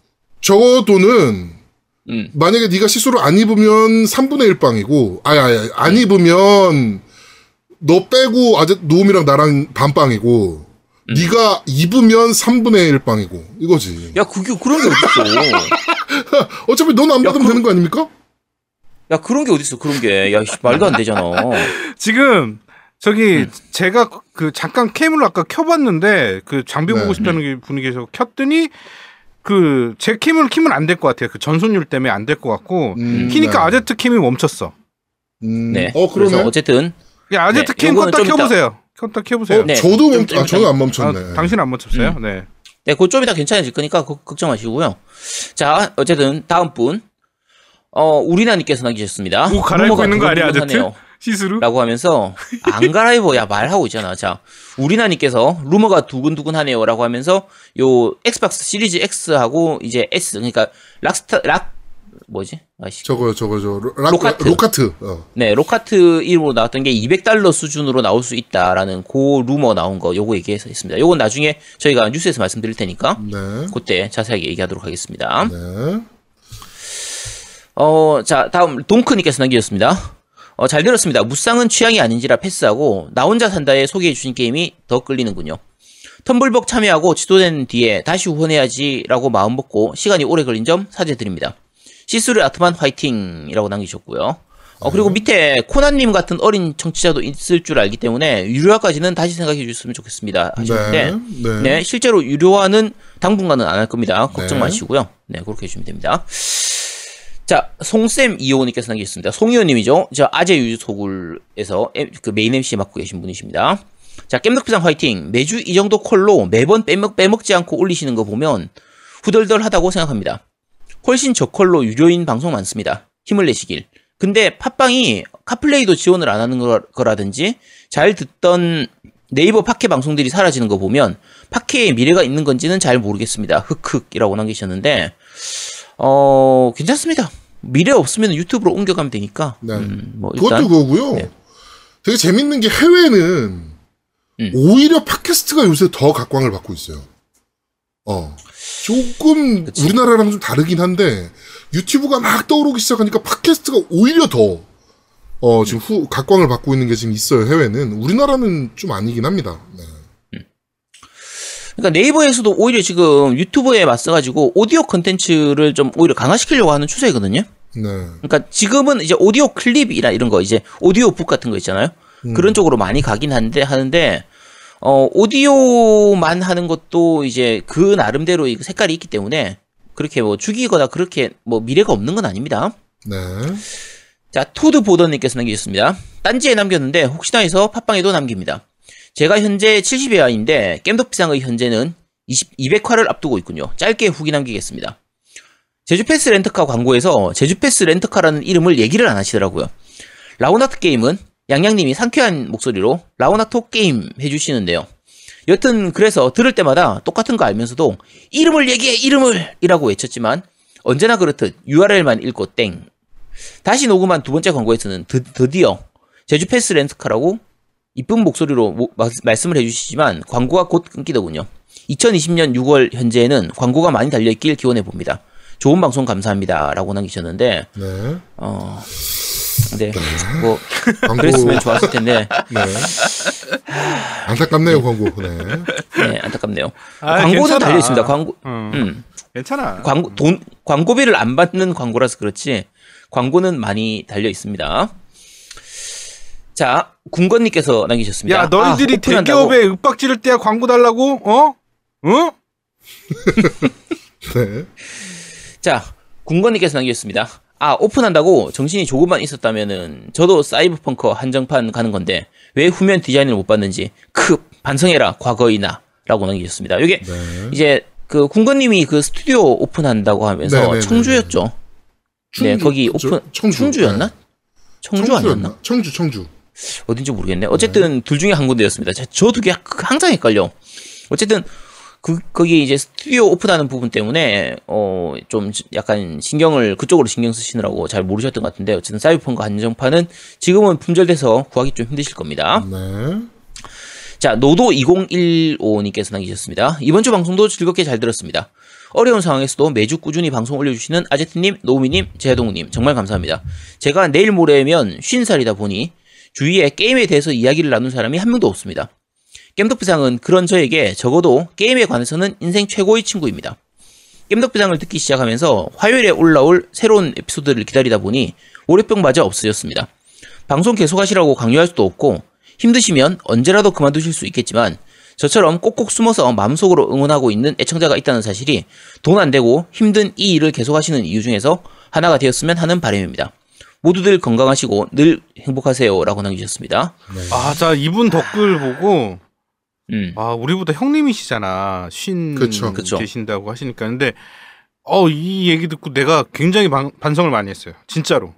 저 돈은, 음, 만약에 네가 시스루 안 입으면 3분의 1 빵이고, 아니, 아니, 아니, 안 입으면, 너 빼고 아재, 노움이랑 나랑 반 빵이고, 음. 네가 입으면 3분의 1 빵이고, 이거지. 야, 그게 그런 게 어딨어? 어차피 넌 안 받으면 그- 되는 거 아닙니까? 야, 그런 게 어딨어? 그런 게, 야, 씨, 말도 안 되잖아. 지금 저기 음. 제가 그 잠깐 캠을 아까 켜봤는데 그 장비 네. 보고 싶다는 게 분이 계셔서 켰더니 그제 cam을 키면 안 될 것 같아요. 그 전선율 때문에 안 될 것 같고 음, 키니까 네. 아제트 cam이 멈췄어. 음, 네. 어, 그러네. 그래서 어쨌든, 야, 아제트 네, cam 요거는 껐다 켜보세요. 껐다 켜보세요. 어, 네. 저도 좀- 멈, 좀 아, 저는 안 아, 멈췄네. 당신 안 멈췄어요? 음. 네. 네, 그좀 이따 괜찮아질 거니까 걱- 걱정 마시고요. 자, 어쨌든, 다음 분. 어, 우리나님께서 남기셨습니다. 옷 갈아입고 있는 거 아니야, 아제트? 두근두근하네요. 시스루? 라고 하면서 안 갈아입어 야 말하고 있잖아 자 우리나님께서 루머가 두근두근하네요 라고 하면서 요 Xbox Series X하고 이제 S 그러니까 락스타 락 뭐지 아씨 저거, 저거, 저, 락, Lockhart. Lockhart. 어. 네 Lockhart 이름으로 나왔던 게 200달러 수준으로 나올 수 있다라는 고 루머 나온 거 요거 얘기해서 있습니다 요건 나중에 저희가 뉴스에서 말씀드릴 테니까 네. 그때 자세하게 얘기하도록 하겠습니다 네. 어, 자, 다음, 동크님께서 남기셨습니다. 어, 잘 들었습니다. 무쌍은 취향이 아닌지라 패스하고, 나 혼자 산다에 소개해 주신 게임이 더 끌리는군요. 텀블벅 참여하고 지도된 뒤에 다시 후원해야지라고 마음 먹고 시간이 오래 걸린 점 사죄드립니다. 시스루 아트만 화이팅이라고 남기셨고요. 어, 그리고 밑에 코난님 같은 어린 청취자도 있을 줄 알기 때문에 유료화까지는 다시 생각해 주셨으면 좋겠습니다. 하셨는데, 네. 네, 실제로 유료화는 당분간은 안 할 겁니다. 걱정 네. 마시고요. 네, 그렇게 해주시면 됩니다. 자, 송쌤 이호님께서 남기셨습니다. 송이호님이죠. 저 아재 유소굴에서 엠- 그 메인 MC 맡고 계신 분이십니다. 자, 겜덕비상 화이팅. 매주 이 정도 퀄로 매번 빼먹, 빼먹지 않고 올리시는 거 보면 후덜덜하다고 생각합니다. 훨씬 저 퀄로 유료인 방송 많습니다. 힘을 내시길. 근데 팟빵이 CarPlay도 지원을 안 하는 거- 거라든지 잘 듣던 네이버 팟캐 방송들이 사라지는 거 보면 팟캐의 미래가 있는 건지는 잘 모르겠습니다. 흑흑이라고 남기셨는데 어 괜찮습니다. 미래 없으면 유튜브로 옮겨가면 되니까. 네. 음, 뭐 그것도 그거고요. 네. 되게 재밌는 게 해외는 음. 오히려 팟캐스트가 요새 더 각광을 받고 있어요. 어. 조금 그치. 우리나라랑 좀 다르긴 한데 유튜브가 막 떠오르기 시작하니까 팟캐스트가 오히려 더 어, 지금 후, 각광을 받고 있는 게 지금 있어요, 해외는. 우리나라는 좀 아니긴 합니다. 네. 그러니까 네이버에서도 오히려 지금 유튜브에 맞서가지고 오디오 컨텐츠를 좀 오히려 강화시키려고 하는 추세거든요. 네. 그러니까 지금은 이제 오디오 클립이나 이런 거 이제 오디오 북 같은 거 있잖아요. 음. 그런 쪽으로 많이 가긴 한데 하는데 어 오디오만 하는 것도 이제 그 나름대로 이 색깔이 있기 때문에 그렇게 뭐 죽이거나 그렇게 뭐 미래가 없는 건 아닙니다. 네. 자, 토드 보더님께서 남기셨습니다. 딴지에 남겼는데 혹시나 해서 팟빵에도 남깁니다. 제가 현재 70회화인데 겜덕비상의 현재는 20, 200화를 앞두고 있군요. 짧게 후기 남기겠습니다. 제주패스 렌터카 광고에서 제주패스 렌터카라는 이름을 얘기를 안 하시더라고요. 라우나트 게임은 양양님이 상쾌한 목소리로 라우나토 게임 해주시는데요. 여튼 그래서 들을 때마다 똑같은 거 알면서도 이름을 얘기해 이름을 이라고 외쳤지만 언제나 그렇듯 URL만 읽고 땡 다시 녹음한 두 번째 광고에서는 드, 드디어 제주 패스 렌트카라고 이쁜 목소리로 모- 마- 말씀을 해주시지만 광고가 곧 끊기더군요. 2020년 6월 현재에는 광고가 많이 달려있길 기원해 봅니다. 좋은 방송 감사합니다. 라고 남기셨는데, 네. 어, 네, 뭐, 광고. 그랬으면 좋았을 텐데, 네. 안타깝네요, 광고. 네. 네, 안타깝네요. 아, 광고는. 달려있습니다. 광고, 음, 음, 괜찮아. 광고, 돈, 광고비를 안 받는 광고라서 그렇지, 광고는 많이 달려있습니다. 자, 군건님께서 남기셨습니다. 야, 너희들이 아? 대기업에 윽박 지를 때야 광고 달라고? 어? 어? 네. 자, 군건님께서 남기셨습니다. 아, 오픈한다고 정신이 조금만 있었다면은 저도 사이버펑커 한정판 가는 건데 왜 후면 디자인을 못 봤는지 크 반성해라 과거이나 라고 남기셨습니다. 이게 네. 이제 그 군건님이 그 스튜디오 오픈한다고 하면서 네, 네, 네, 청주였죠. 네, 충주, 거기 그죠? 오픈 청주. 청주 였나? 네. 청주 아니었나? 청주였나? 청주, 청주. 어딘지 모르겠네. 어쨌든 둘 중에 한 군데였습니다. 저- 저도 그게 항상 헷갈려. 어쨌든 그 거기 이제 스튜디오 오픈하는 부분 때문에 어 좀 약간 신경을 그쪽으로 신경 쓰시느라고 잘 모르셨던 것 같은데 어쨌든 사이버펑크 한정판은 지금은 품절돼서 구하기 좀 힘드실 겁니다. 네. 자, 노도 2015님께서 남기셨습니다. 이번 주 방송도 즐겁게 잘 들었습니다. 어려운 상황에서도 매주 꾸준히 방송 올려주시는 아제트님, 노우미님, 제동우님 정말 감사합니다. 제가 내일 모레면 50살이다 보니 주위에 게임에 대해서 이야기를 나눈 사람이 한 명도 없습니다. 겜덕비상은 그런 저에게 적어도 게임에 관해서는 인생 최고의 친구입니다. 겜덕비상을 듣기 시작하면서 화요일에 올라올 새로운 에피소드를 기다리다 보니 월요병마저 없어졌습니다. 방송 계속하시라고 강요할 수도 없고 힘드시면 언제라도 그만두실 수 있겠지만 저처럼 꼭꼭 숨어서 마음속으로 응원하고 있는 애청자가 있다는 사실이 돈 안 되고 힘든 이 일을 계속하시는 이유 중에서 하나가 되었으면 하는 바람입니다. 모두들 건강하시고 늘 행복하세요라고 남기셨습니다. 아, 자, 이분 댓글 보고 음. 아, 우리보다 형님이시잖아. 쉰 그쵸. 그쵸. 계신다고 하시니까. 근데 어, 이 얘기 듣고 내가 굉장히 반, 반성을 많이 했어요. 진짜로.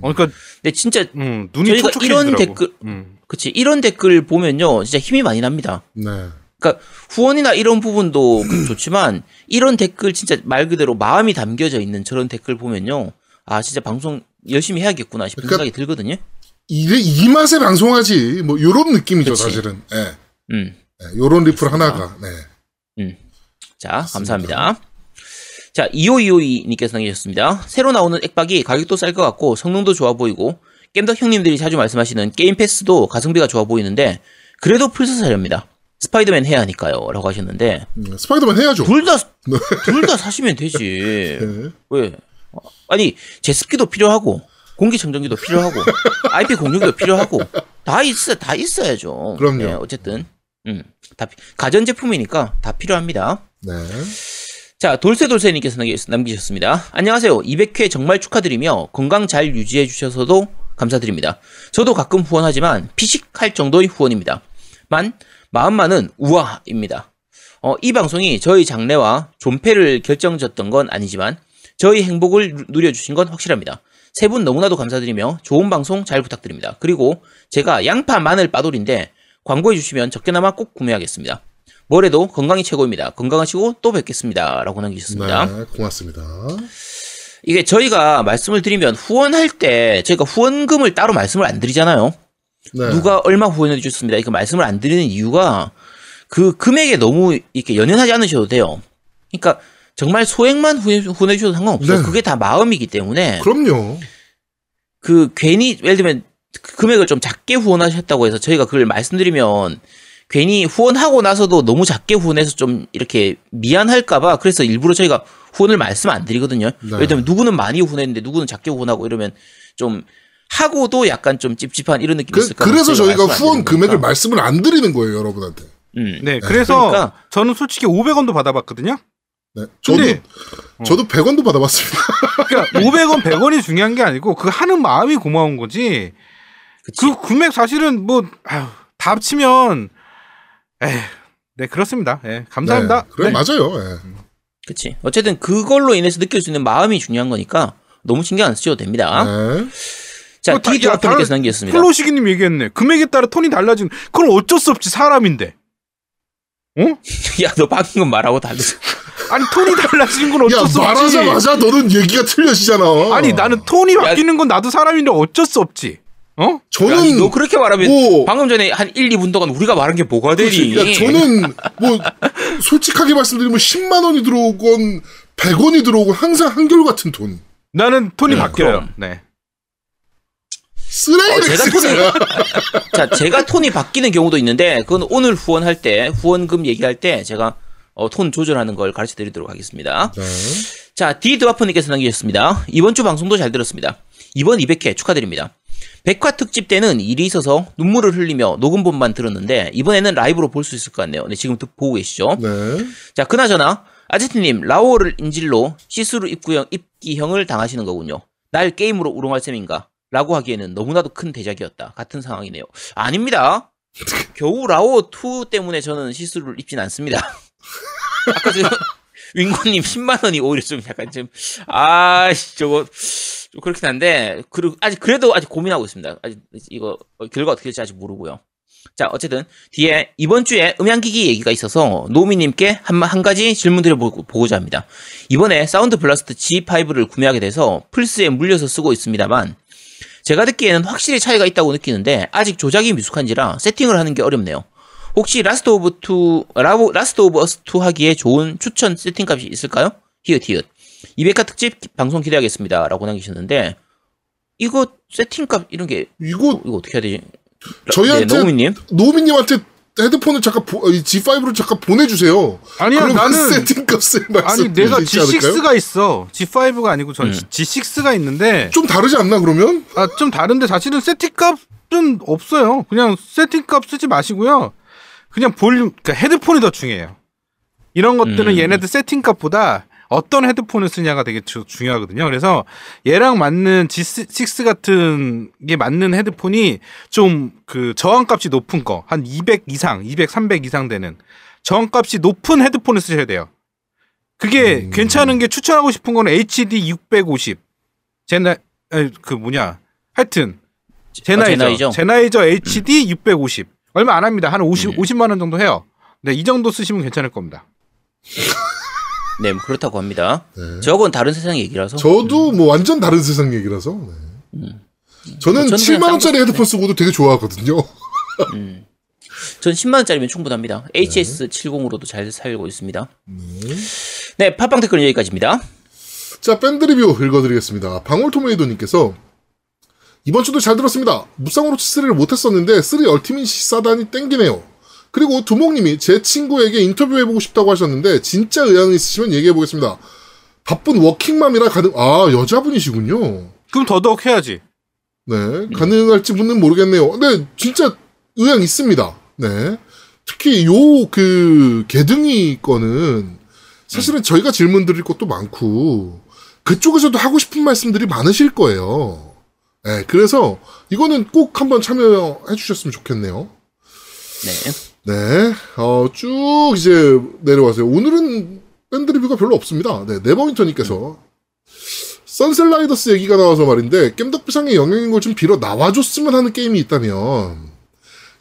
어, 그러니까 근데 진짜 음, 눈이 저희가 촉촉해지더라고. 이런 댓글- 음. 그치 이런 댓글 보면요 진짜 힘이 많이 납니다. 네. 그러니까 후원이나 이런 부분도 좋지만 이런 댓글 진짜 말 그대로 마음이 담겨져 있는 저런 댓글 보면요 아 진짜 방송 열심히 해야겠구나 싶은 그러니까 생각이 들거든요. 이래, 이 맛에 방송하지. 뭐, 요런 느낌이죠, 그치. 사실은. 예. 음. 네, 요런 리플 하나가. 네. 자, 감사합니다. 자, 2525님께서 남기셨습니다. 새로 나오는 액박이 가격도 쌀 것 같고 성능도 좋아 보이고 겜덕 형님들이 자주 말씀하시는 게임 패스도 가성비가 좋아 보이는데 그래도 플스 사렵니다. 스파이더맨 해야 하니까요. 라고 하셨는데 음, 스파이더맨 해야죠. 둘 다 둘 다 사시면 되지. 네. 왜? 어, 아니 제습기도 필요하고 공기청정기도 필요하고 IP 공유기도 필요하고 다 있어 다 있어야죠. 그럼요. 네, 어쨌든 음, 다 피- 가전 제품이니까 다 필요합니다. 네. 자, 돌쇠돌쇠님께서 남기- 남기셨습니다. 안녕하세요. 200회 정말 축하드리며 건강 잘 유지해 주셔서도 감사드립니다. 저도 가끔 후원하지만 피식할 정도의 후원입니다. 만, 마음만은 우아입니다. 어, 이 방송이 저희 장래와 존폐를 결정졌던 건 아니지만 저희 행복을 누- 누려주신 건 확실합니다. 세 분 너무나도 감사드리며 좋은 방송 잘 부탁드립니다. 그리고 제가 양파 마늘 빠돌인데 광고해 주시면 적게나마 꼭 구매하겠습니다. 뭐래도 건강이 최고입니다. 건강하시고 또 뵙겠습니다. 라고 남기셨습니다. 네, 고맙습니다. 이게 저희가 말씀을 드리면 후원할 때 저희가 후원금을 따로 말씀을 안 드리잖아요. 네. 누가 얼마 후원해 주셨습니다. 이렇게 말씀을 안 드리는 이유가 그 금액에 너무 이렇게 연연하지 않으셔도 돼요. 그러니까 정말 소액만 후원해, 후원해 주셔도 상관없어요. 네. 그게 다 마음이기 때문에 그럼요. 그 괜히 예를 들면 그 금액을 좀 작게 후원하셨다고 해서 저희가 그걸 말씀드리면 괜히 후원하고 나서도 너무 작게 후원해서 좀 이렇게 미안할까봐 그래서 일부러 저희가 후원을 말씀 안 드리거든요. 네. 예를 들면 누구는 많이 후원했는데 누구는 작게 후원하고 이러면 좀 하고도 약간 좀 찝찝한 이런 느낌이 그, 있을까. 그래서 저희가 후원 금액을. 말씀을 안 드리는 거예요, 여러분한테. 음. 네, 그래서 그러니까. 저는 솔직히 500원도 받아봤거든요. 네. 저도 근데- 저도 100원도 받아봤습니다. 그러니까 500원, 100원이 중요한 게 아니고 그 하는 마음이 고마운 거지. 그치. 그 금액 사실은 뭐 아유, 다 합치면 에, 네 그렇습니다. 예, 감사합니다. 네, 그래 네. 맞아요. 예. 그치. 어쨌든 그걸로 인해서 느낄 수 있는 마음이 중요한 거니까 너무 신경 안 쓰셔도 됩니다. 네. 자, 뭐 드와프님께서 다- 남기셨습니다. 플로시기님 얘기했네. 금액에 따라 톤이 달라진. 그건 어쩔 수 없지 사람인데. 어? 야, 너 방금 말하고 다르지. 아니 톤이 달라지는 건야 어쩔 수 없지. 말하자마자 너는 얘기가 틀려지잖아. 아니 나는 톤이 바뀌는 건 나도 사람인데 어쩔 수 없지. 어? 저는 야, 너 그렇게 말하면 뭐- 방금 전에 한 1, 2분 동안 우리가 말한 게 뭐가 되니? 야, 저는 뭐 솔직하게 말씀드리면 10만 원이 들어오건 100원이 들어오건 항상 한결같은 돈. 나는 톤이 네, 바뀌어요. 그럼. 네. 쓰레기 어, 제가 넥스야. 자, 제가 톤이 바뀌는 경우도 있는데 그건 오늘 후원할 때 후원금 얘기할 때 제가 어, 톤 조절하는 걸 가르쳐 드리도록 하겠습니다. 네. 자, D 드와프님께서 남기셨습니다. 이번 주 방송도 잘 들었습니다. 이번 200회 축하드립니다. 백화 특집 때는 일이 있어서 눈물을 흘리며 녹음본만 들었는데 이번에는 라이브로 볼 수 있을 것 같네요. 네, 지금 듣- 보고 계시죠? 네. 자, 그나저나 아제트님 라오를 인질로 시스루 입구형 입기형을 당하시는 거군요. 날 게임으로 우롱할 셈인가? 라고 하기에는 너무나도 큰 대작이었다. 같은 상황이네요. 아닙니다. 겨우 라오 2 때문에 저는 시스루를 입진 않습니다. 아까 그 윙고님 10만 원이 오히려 좀 약간 좀 아, 씨, 저거 좀 그렇긴 한데 그리고 아직 그래도 아직 고민하고 있습니다. 아직 이거 결과 어떻게 될지 아직 모르고요. 자, 어쨌든 뒤에 이번 주에 음향기기 얘기가 있어서 노미님께 한, 한 가지 질문 드려보고자 합니다. 이번에 Sound Blaster G5를 구매하게 돼서 플스에 물려서 쓰고 있습니다만 제가 듣기에는 확실히 차이가 있다고 느끼는데 아직 조작이 미숙한지라 세팅을 하는 게 어렵네요. 혹시 Last of Two 라오 Last of Us 2 하기에 좋은 추천 세팅 값이 있을까요? 히읗 히읗 200화 특집 방송 기대하겠습니다라고 남기셨는데 이거 세팅 값 이런 게 이거 이거 어떻게 해야 되지? 저희한테 네, 노미님 노미님한테 헤드폰을 잠깐 보, 이 G5로 잠깐 보내주세요. 아니야 그러면 나는 세팅값을 아니 내가 드리지 않을까요? G6가 있어. G5가 아니고 전 음. G6가 있는데 좀 다르지 않나 그러면? 아 좀 다른데 사실은 세팅값은 없어요. 그냥 세팅값 쓰지 마시고요. 그냥 볼륨 그러니까 헤드폰이 더 중요해요. 이런 것들은 음. 얘네들 세팅값보다 어떤 헤드폰을 쓰냐가 되게 주- 중요하거든요. 그래서 얘랑 맞는 G6 같은 게 맞는 헤드폰이 좀 그 저항값이 높은 거 한 200 이상, 200, 300 이상 되는 저항값이 높은 헤드폰을 쓰셔야 돼요. 그게 음. 괜찮은 게 추천하고 싶은 거는 HD 650. 제나 그 뭐냐? 하여튼 제나이저. 제나이저. 제나이저 HD 650. 얼마 안 합니다. 한 50, 음. 50만 원 정도 해요. 네, 이 정도 쓰시면 괜찮을 겁니다. 네, 뭐 그렇다고 합니다. 네. 저건 다른 세상 얘기라서. 저도 뭐 완전 다른 세상 얘기라서. 네. 저는 어, 저는 7만 그냥 원짜리 쌍- 헤드폰 쓰고도 되게 좋아하거든요. 음. 전 10만 원짜리면 충분합니다. HS70으로도 잘 살고 있습니다. 네, 팟빵 댓글 여기까지입니다. 자, 밴드 리뷰 읽어드리겠습니다. 방울토메이도님께서 이번 주도 잘 들었습니다. 무쌍으로치 3를 못했었는데 3 얼티밋이 싸다니 땡기네요. 그리고 두목님이 제 친구에게 인터뷰해보고 싶다고 하셨는데 진짜 의향 있으시면 얘기해보겠습니다. 바쁜 워킹맘이라 가능, 아, 여자분이시군요. 그럼 더더욱 해야지. 네, 가능할지는 모르겠네요. 네, 진짜 의향 있습니다. 네. 특히 요 그 개등이 거는 사실은 저희가 질문 드릴 것도 많고 그쪽에서도 하고 싶은 말씀들이 많으실 거예요. 네, 그래서 이거는 꼭 한번 참여해 주셨으면 좋겠네요. 네. 네, 어, 쭉 이제 내려와서요. 오늘은 밴드 리뷰가 별로 없습니다. 네, 네버윈터님께서 선셀라이더스 얘기가 나와서 말인데 겜덕비상의 영향인 걸 좀 빌어 나와줬으면 하는 게임이 있다면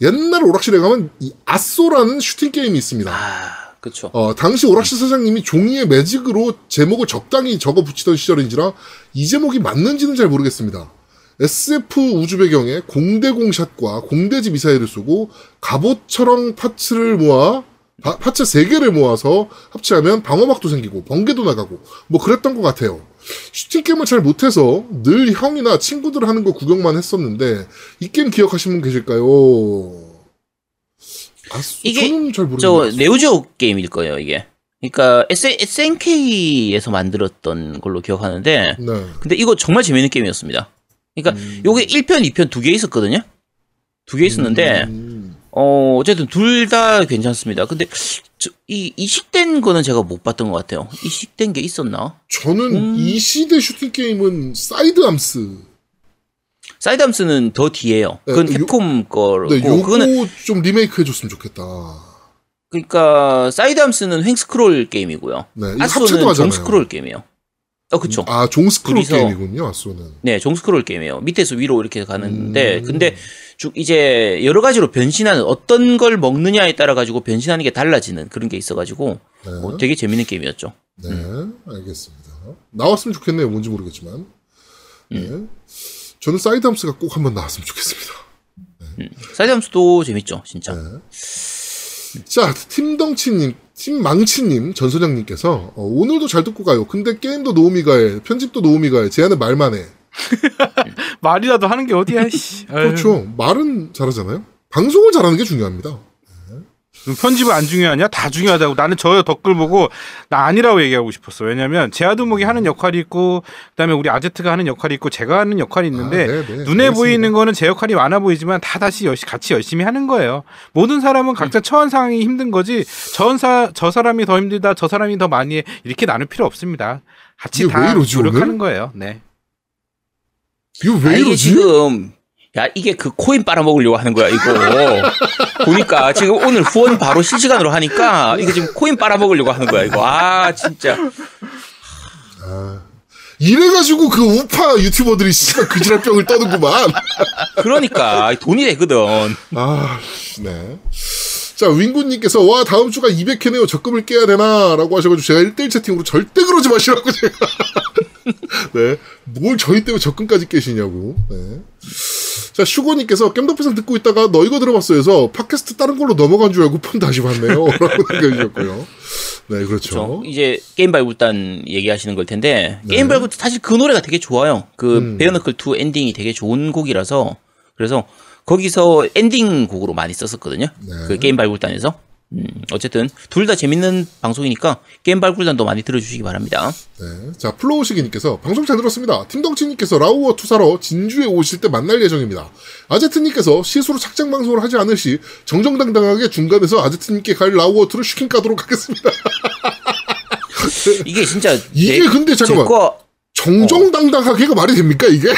옛날 오락실에 가면 이 아쏘라는 슈팅 게임이 있습니다. 아, 그쵸. 어, 당시 오락실 사장님이 종이에 매직으로 제목을 적당히 적어 붙이던 시절인지라 이 제목이 맞는지는 잘 모르겠습니다. SF 우주 배경에 공대공 샷과 공대지 미사일을 쏘고 갑옷처럼 parts를 모아 파, parts 3개를 모아서 합체하면 방어막도 생기고 번개도 나가고 뭐 그랬던 것 같아요. 슈팅 게임을 잘 못해서 늘 형이나 친구들 하는 거 구경만 했었는데 이 게임 기억하시는 분 계실까요? 아, 이게 저는 잘 저 모르겠어요. 네오지오 게임일 거예요, 이게. 그러니까 SNK에서 만들었던 걸로 기억하는데 네. 근데 이거 정말 재밌는 게임이었습니다. 그러니까 요게 1편, 2편 두 개 있었거든요. 두 개 있었는데 음, 어 어쨌든 둘 다 괜찮습니다. 근데 저, 이 이식된 거는 제가 못 봤던 것 같아요. 이식된 게 있었나? 저는 음. 이 시대 슈팅 게임은 Side Arms. Side Arms는 더 뒤에요. 그건 네, 요- 캡콤 거고 네, 요거 그거는 좀 리메이크 해줬으면 좋겠다. 그러니까 사이드암스는 횡스크롤 게임이고요. 네, 하잖아요. 종스크롤 게임이에요. 어 그쵸. 아, 종스크롤 게임이군요, 아소는. 네, 종스크롤 게임이에요. 밑에서 위로 이렇게 가는데, 음. 근데 쭉 이제 여러 가지로 변신하는 어떤 걸 먹느냐에 따라 가지고 변신하는 게 달라지는 그런 게 있어가지고 네, 뭐 되게 재밌는 게임이었죠. 네, 알겠습니다. 나왔으면 좋겠네요, 뭔지 모르겠지만. 네. 음. 저는 Side Arms가 꼭 한번 나왔으면 좋겠습니다. Side Arms도 재밌죠, 진짜. 네. 자, 팀덩치님, 팀망치님, 전소장님께서 어, 오늘도 잘 듣고 가요. 근데 게임도 노우미가 해, 편집도 노우미가 해, 제안은 말만 해. 말이라도 하는 게 어디야, 씨. 그렇죠. 말은 잘하잖아요. 방송을 잘하는 게 중요합니다. 편집은 안 중요하냐? 다 중요하다고. 나는 저 댓글 보고 나 아니라고 얘기하고 싶었어. 왜냐면 제아두목이 하는 역할이 있고 그다음에 우리 아제트가 하는 역할이 있고 제가 하는 역할이 있는데 아, 네, 네. 눈에 알겠습니다. 보이는 거는 제 역할이 많아 보이지만 다 다시 열시, 같이 열심히 하는 거예요. 모든 사람은 각자 처한 상황이 힘든 거지. 저, 저 사람이 더 힘들다, 저 사람이 더 많이 해 이렇게 나눌 필요 없습니다. 같이 다왜 이러지, 노력하는 오늘? 거예요. 네. 이거 아, 왜 이러지? 지금 야 이게 그 코인 빨아먹으려고 하는 거야 이거 보니까 지금 오늘 후원 바로 실시간으로 하니까 이게 지금 코인 빨아먹으려고 하는 거야 이거 아 진짜 이래가지고 그 우파 유튜버들이 씨발 그지랄병을 떠는구만. 그러니까 돈이 되거든 아, 네. 자, 윙구님께서, 와, 다음 주가 200회네요. 적금을 깨야 되나? 라고 하셔가지고, 제가 1대1 채팅으로 절대 그러지 마시라고, 제가. 네. 뭘 저희 때문에 적금까지 깨시냐고. 네. 자, 슈고님께서, 겜덕비상 듣고 있다가, 너 이거 들어봤어 해서, 팟캐스트 다른 걸로 넘어간 줄 알고 폰 다시 봤네요. 라고 생각해주셨고요. 네, 그렇죠. 그렇죠. 이제 게임 발굴단 얘기하시는 걸 텐데 네. 게임 발굴 사실 그 노래가 되게 좋아요. 그 음. 베어너클 2 엔딩이 되게 좋은 곡이라서 그래서 거기서 엔딩 곡으로 많이 썼었거든요. 네. 그 게임 발굴단에서. 음, 어쨌든 둘 다 재밌는 방송이니까 게임 발굴단도 많이 들어주시기 바랍니다. 네. 자, 플로우시기님께서 방송 잘 들었습니다. 팀덩치님께서 라오어 two 사러 진주에 오실 때 만날 예정입니다. 아제트님께서 실수로 착장 방송을 하지 않을 시 정정당당하게 중간에서 아제트님께 갈 라우어 투를 슈킹 가도록 하겠습니다. 이게 진짜 이게 근데 잠깐만. 거, 정정당당하게가 말이 됩니까 이게?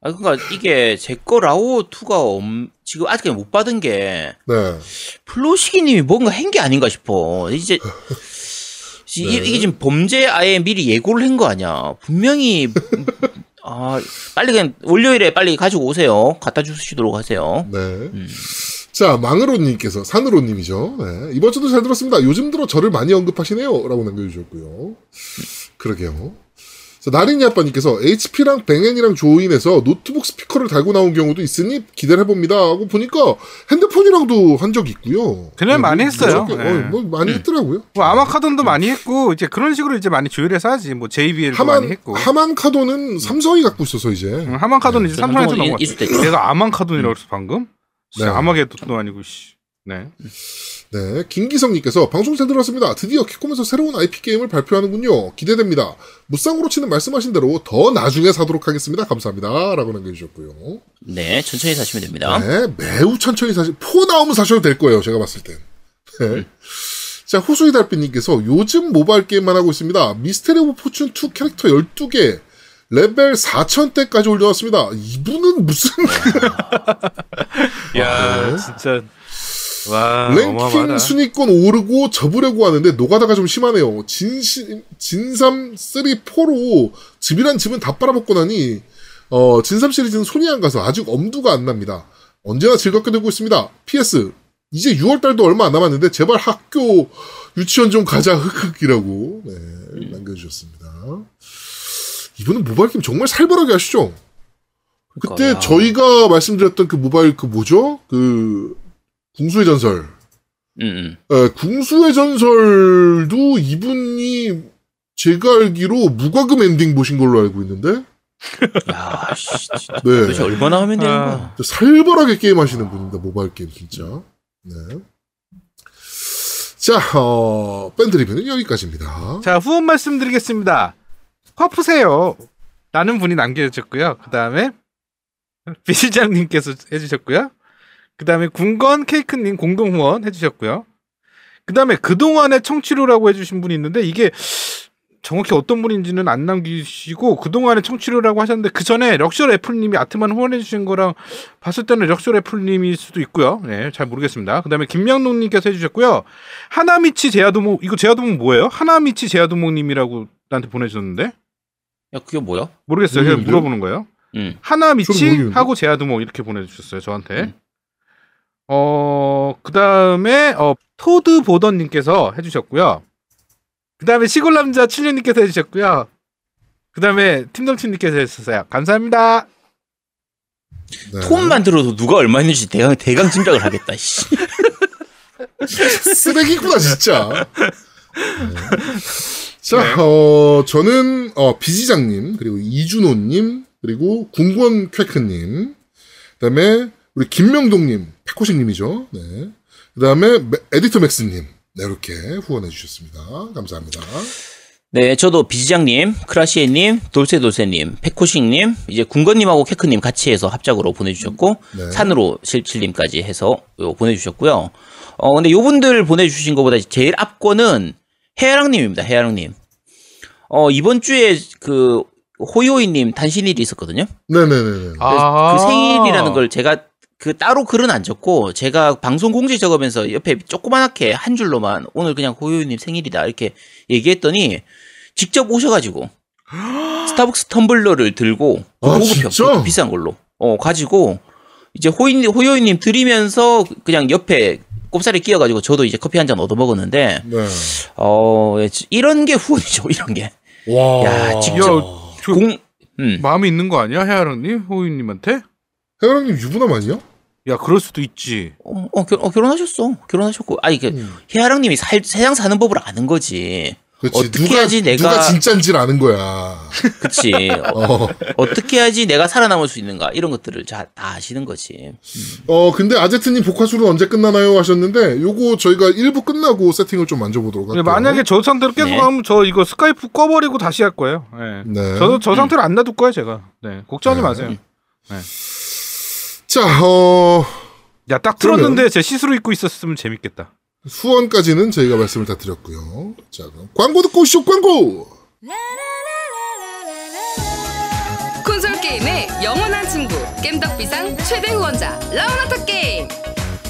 아 그러니까 이게 제거 라오 2가 지금 아직 못 받은 게 네. 플로시기님이 뭔가 한 게 아닌가 싶어. 이제 이- 네. 이게 지금 범죄 아예 미리 예고를 한 거 아니야. 분명히 아 빨리 그냥 월요일에 빨리 가지고 오세요. 갖다 주시도록 하세요. 네. 음. 자, 망으로님께서, 산으로님이죠. 네. 이번 주도 잘 들었습니다. 요즘 들어 저를 많이 언급하시네요. 라고 남겨주셨고요. 그러게요. 자, 나린이 아빠님께서 HP랑 뱅앤이랑 조인해서 노트북 스피커를 달고 나온 경우도 있으니 기대를 해봅니다. 하고 보니까 핸드폰이랑도 한 적이 있고요. 그래, 많이 했어요. 뭐, 네. 뭐 많이 했더라고요. 뭐 아마카돈도 많이 했고 이제 그런 식으로 이제 많이 조율해서 하지. 뭐 JBL도 많이 하만, 했고. 하만 카도는 삼성이 갖고 있어서 이제. 응, 하만카돈은 이제 저 삼성에서 넘어갔어. 인수됐죠. 내가 아만카돈이라고 했어 방금. 네. 아마게돈도 아니고 씨. 네. 네, 김기성님께서 방송 잘 들었습니다. 드디어 캡콤에서 새로운 IP 게임을 발표하는군요. 기대됩니다. 무쌍 오로치는 말씀하신 대로 더 나중에 사도록 하겠습니다. 감사합니다. 라고 남겨주셨고요. 네, 천천히 사시면 됩니다. 네, 매우 천천히 사시, four 나오면 사셔도 될 거예요. 제가 봤을 땐. 네. 자, 호수의 달빛님께서 요즘 모바일 게임만 하고 있습니다. Mystery of Fortune 2 캐릭터 12개, 레벨 4000대까지 올려왔습니다. 이분은 무슨, 야 진짜 와 랭킹 어마어마하다. 순위권 오르고 접으려고 하는데 노가다가 좀 심하네요. 진시, 진삼 3, 4로 집이란 집은 다 빨아먹고 나니 어, 진삼 시리즈는 손이 안 가서 아직 엄두가 안 납니다. 언제나 즐겁게 듣고 있습니다. PS 이제 6월 달도 얼마 안 남았는데 제발 학교 유치원 좀 가자 흑흑이라고 네, 남겨주셨습니다. 이분은 모바일 게임 정말 살벌하게 하시죠. 그때 그러니까, 야. 저희가 말씀드렸던 그 모바일 그 뭐죠? 그 궁수의 전설. 음, 음. 에, 궁수의 전설도 이분이 제가 알기로 무과금 엔딩 보신 걸로 알고 있는데 야, 씨, 진짜 네. 도대체 얼마나 하면 되는 아. 거야? 살벌하게 게임 하시는 분입니다. 모바일 게임 진짜. 네. 자, 어, 밴드 리뷰는 여기까지입니다. 자 후원 말씀드리겠습니다. 화푸세요. 라는 분이 남겨주셨고요. 그 다음에 비실장님께서 해주셨고요. 그 다음에 군건 케이크님 공동 후원 해주셨고요. 그 다음에 그동안의 청취료라고 해주신 분이 있는데 이게 정확히 어떤 분인지는 안 남기시고 그동안의 청취료라고 하셨는데 그 전에 럭셔 애플님이 아트만 후원해 주신 거랑 봤을 때는 럭셔 애플님일 수도 있고요. 네, 잘 모르겠습니다. 그 다음에 김명록님께서 해주셨고요. 하나미치 제야도모 이거 제야도모 뭐예요? 하나미치 제야도모님이라고 나한테 보내주셨는데 야, 그게 뭐야? 모르겠어요. 그냥 모르겠는데요? 물어보는 거예요. 음. 하나미치? 하고 제야도모 이렇게 보내주셨어요. 저한테. 음. 어, 그 다음에, 어, 토드 보던님께서 해주셨고요. 그 다음에 시골남자 7년님께서 해주셨고요. 그 다음에 팀덩치님께서 해주셨어요. 감사합니다. 네. 톤만 들어도 누가 얼마 있는지 대강, 대강 짐작을 하겠다, 씨. 쓰레기구나, 진짜. 네. 자, 어, 저는, 어, 비지장님, 그리고 이준호님, 그리고 궁권 쾌크님, 그 다음에 우리 김명동님, 페코식님이죠. 네. 그 다음에 에디터 맥스님, 네, 이렇게 후원해 주셨습니다. 감사합니다. 네, 저도 비지장님, 크라시에님, 돌세돌세님, 페코식님, 이제 군건님하고 케크님 같이 해서 합작으로 보내주셨고, 네. 산으로 실칠님까지 해서 요 보내주셨고요. 어, 근데 요분들 보내주신 것보다 제일 앞권은 해아랑님입니다, 해아랑님. 어, 이번 주에 그, 호요이님 단신일이 있었거든요. 네네네네. 아. 그 생일이라는 걸 제가 그 따로 글은 안 적고 제가 방송 공지 적으면서 옆에 조그만하게 한 줄로만 오늘 그냥 호요이님 생일이다 이렇게 얘기했더니 직접 오셔가지고 스타벅스 텀블러를 들고 아, 고급형 비싼 걸로 어 가지고 이제 호이 호요이님 드리면서 그냥 옆에 꼽살에 끼어가지고 저도 이제 커피 한 잔 얻어 먹었는데 네. 어 이런 게 후원이죠 이런 게 와. 야, 직접. 저- 공, 음. 마음이 있는 거 아니야? 해아랑님? 호이님한테? 해랑님 유부남 아니야? 야, 그럴 수도 있지. 어, 어, 결, 어, 결혼하셨어. 결혼하셨고. 아니, 그, 음. 혜아랑 님이 살, 세상 사는 법을 아는 거지. 그렇지. 어떻게 누가, 해야지 내가- 누가 진짠지를 아는 거야. 그치. 어, 어. 어떻게 해야지 내가 살아남을 수 있는가. 이런 것들을 자, 다 아시는 거지. 어, 근데 아제트님 복화술은 언제 끝나나요? 하셨는데, 요거 저희가 1부 끝나고 세팅을 좀 만져보도록 할게요. 근데 만약에 저 상태로 계속 네. 하면 저 이거 스카이프 꺼버리고 다시 할 거예요. 네. 네. 저도 저 상태로 안 놔둘 거예요, 제가. 네. 걱정하지 네. 마세요. 자, 어, 야, 딱 틀었는데 제 시스루 입고 있었으면 재밌겠다. 후원까지는 저희가 말씀을 다 드렸고요. 자, 그럼 광고 듣고 오시죠, 광고! 콘솔 게임의 영원한 친구 겜덕비상 최대 후원자 라운하터 게임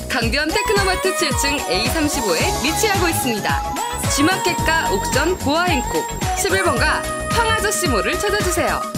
강변 테크노마트 7층 A35에 위치하고 있습니다. G마켓과 옥션 보아행콕 11번가 황아저씨몰을 찾아주세요.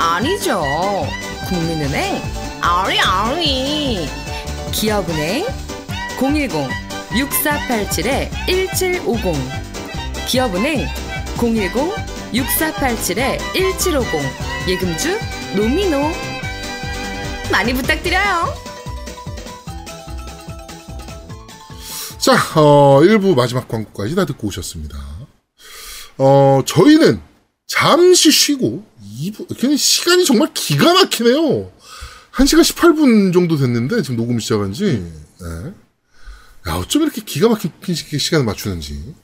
아니죠. 국민은행 아리 아리. 기업은행 010-6487-1750 기업은행 010-6487-1750 예금주 노미노 많이 부탁드려요. 자, 어, 1부 마지막 광고까지 다 듣고 오셨습니다. 어, 저희는 잠시 쉬고 2부, 그냥 시간이 정말 기가 막히네요. 1시간 18분 정도 됐는데, 지금 녹음 시작한 지. 네. 야, 어쩜 이렇게 기가 막힌 시- 시간을 맞추는지.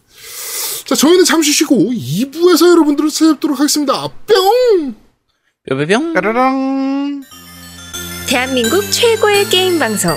자, 저희는 잠시 쉬고 2부에서 여러분들을 찾아뵙도록 하겠습니다. 뿅! 뼈뼈병. 까라랑. 대한민국 최고의 게임 방송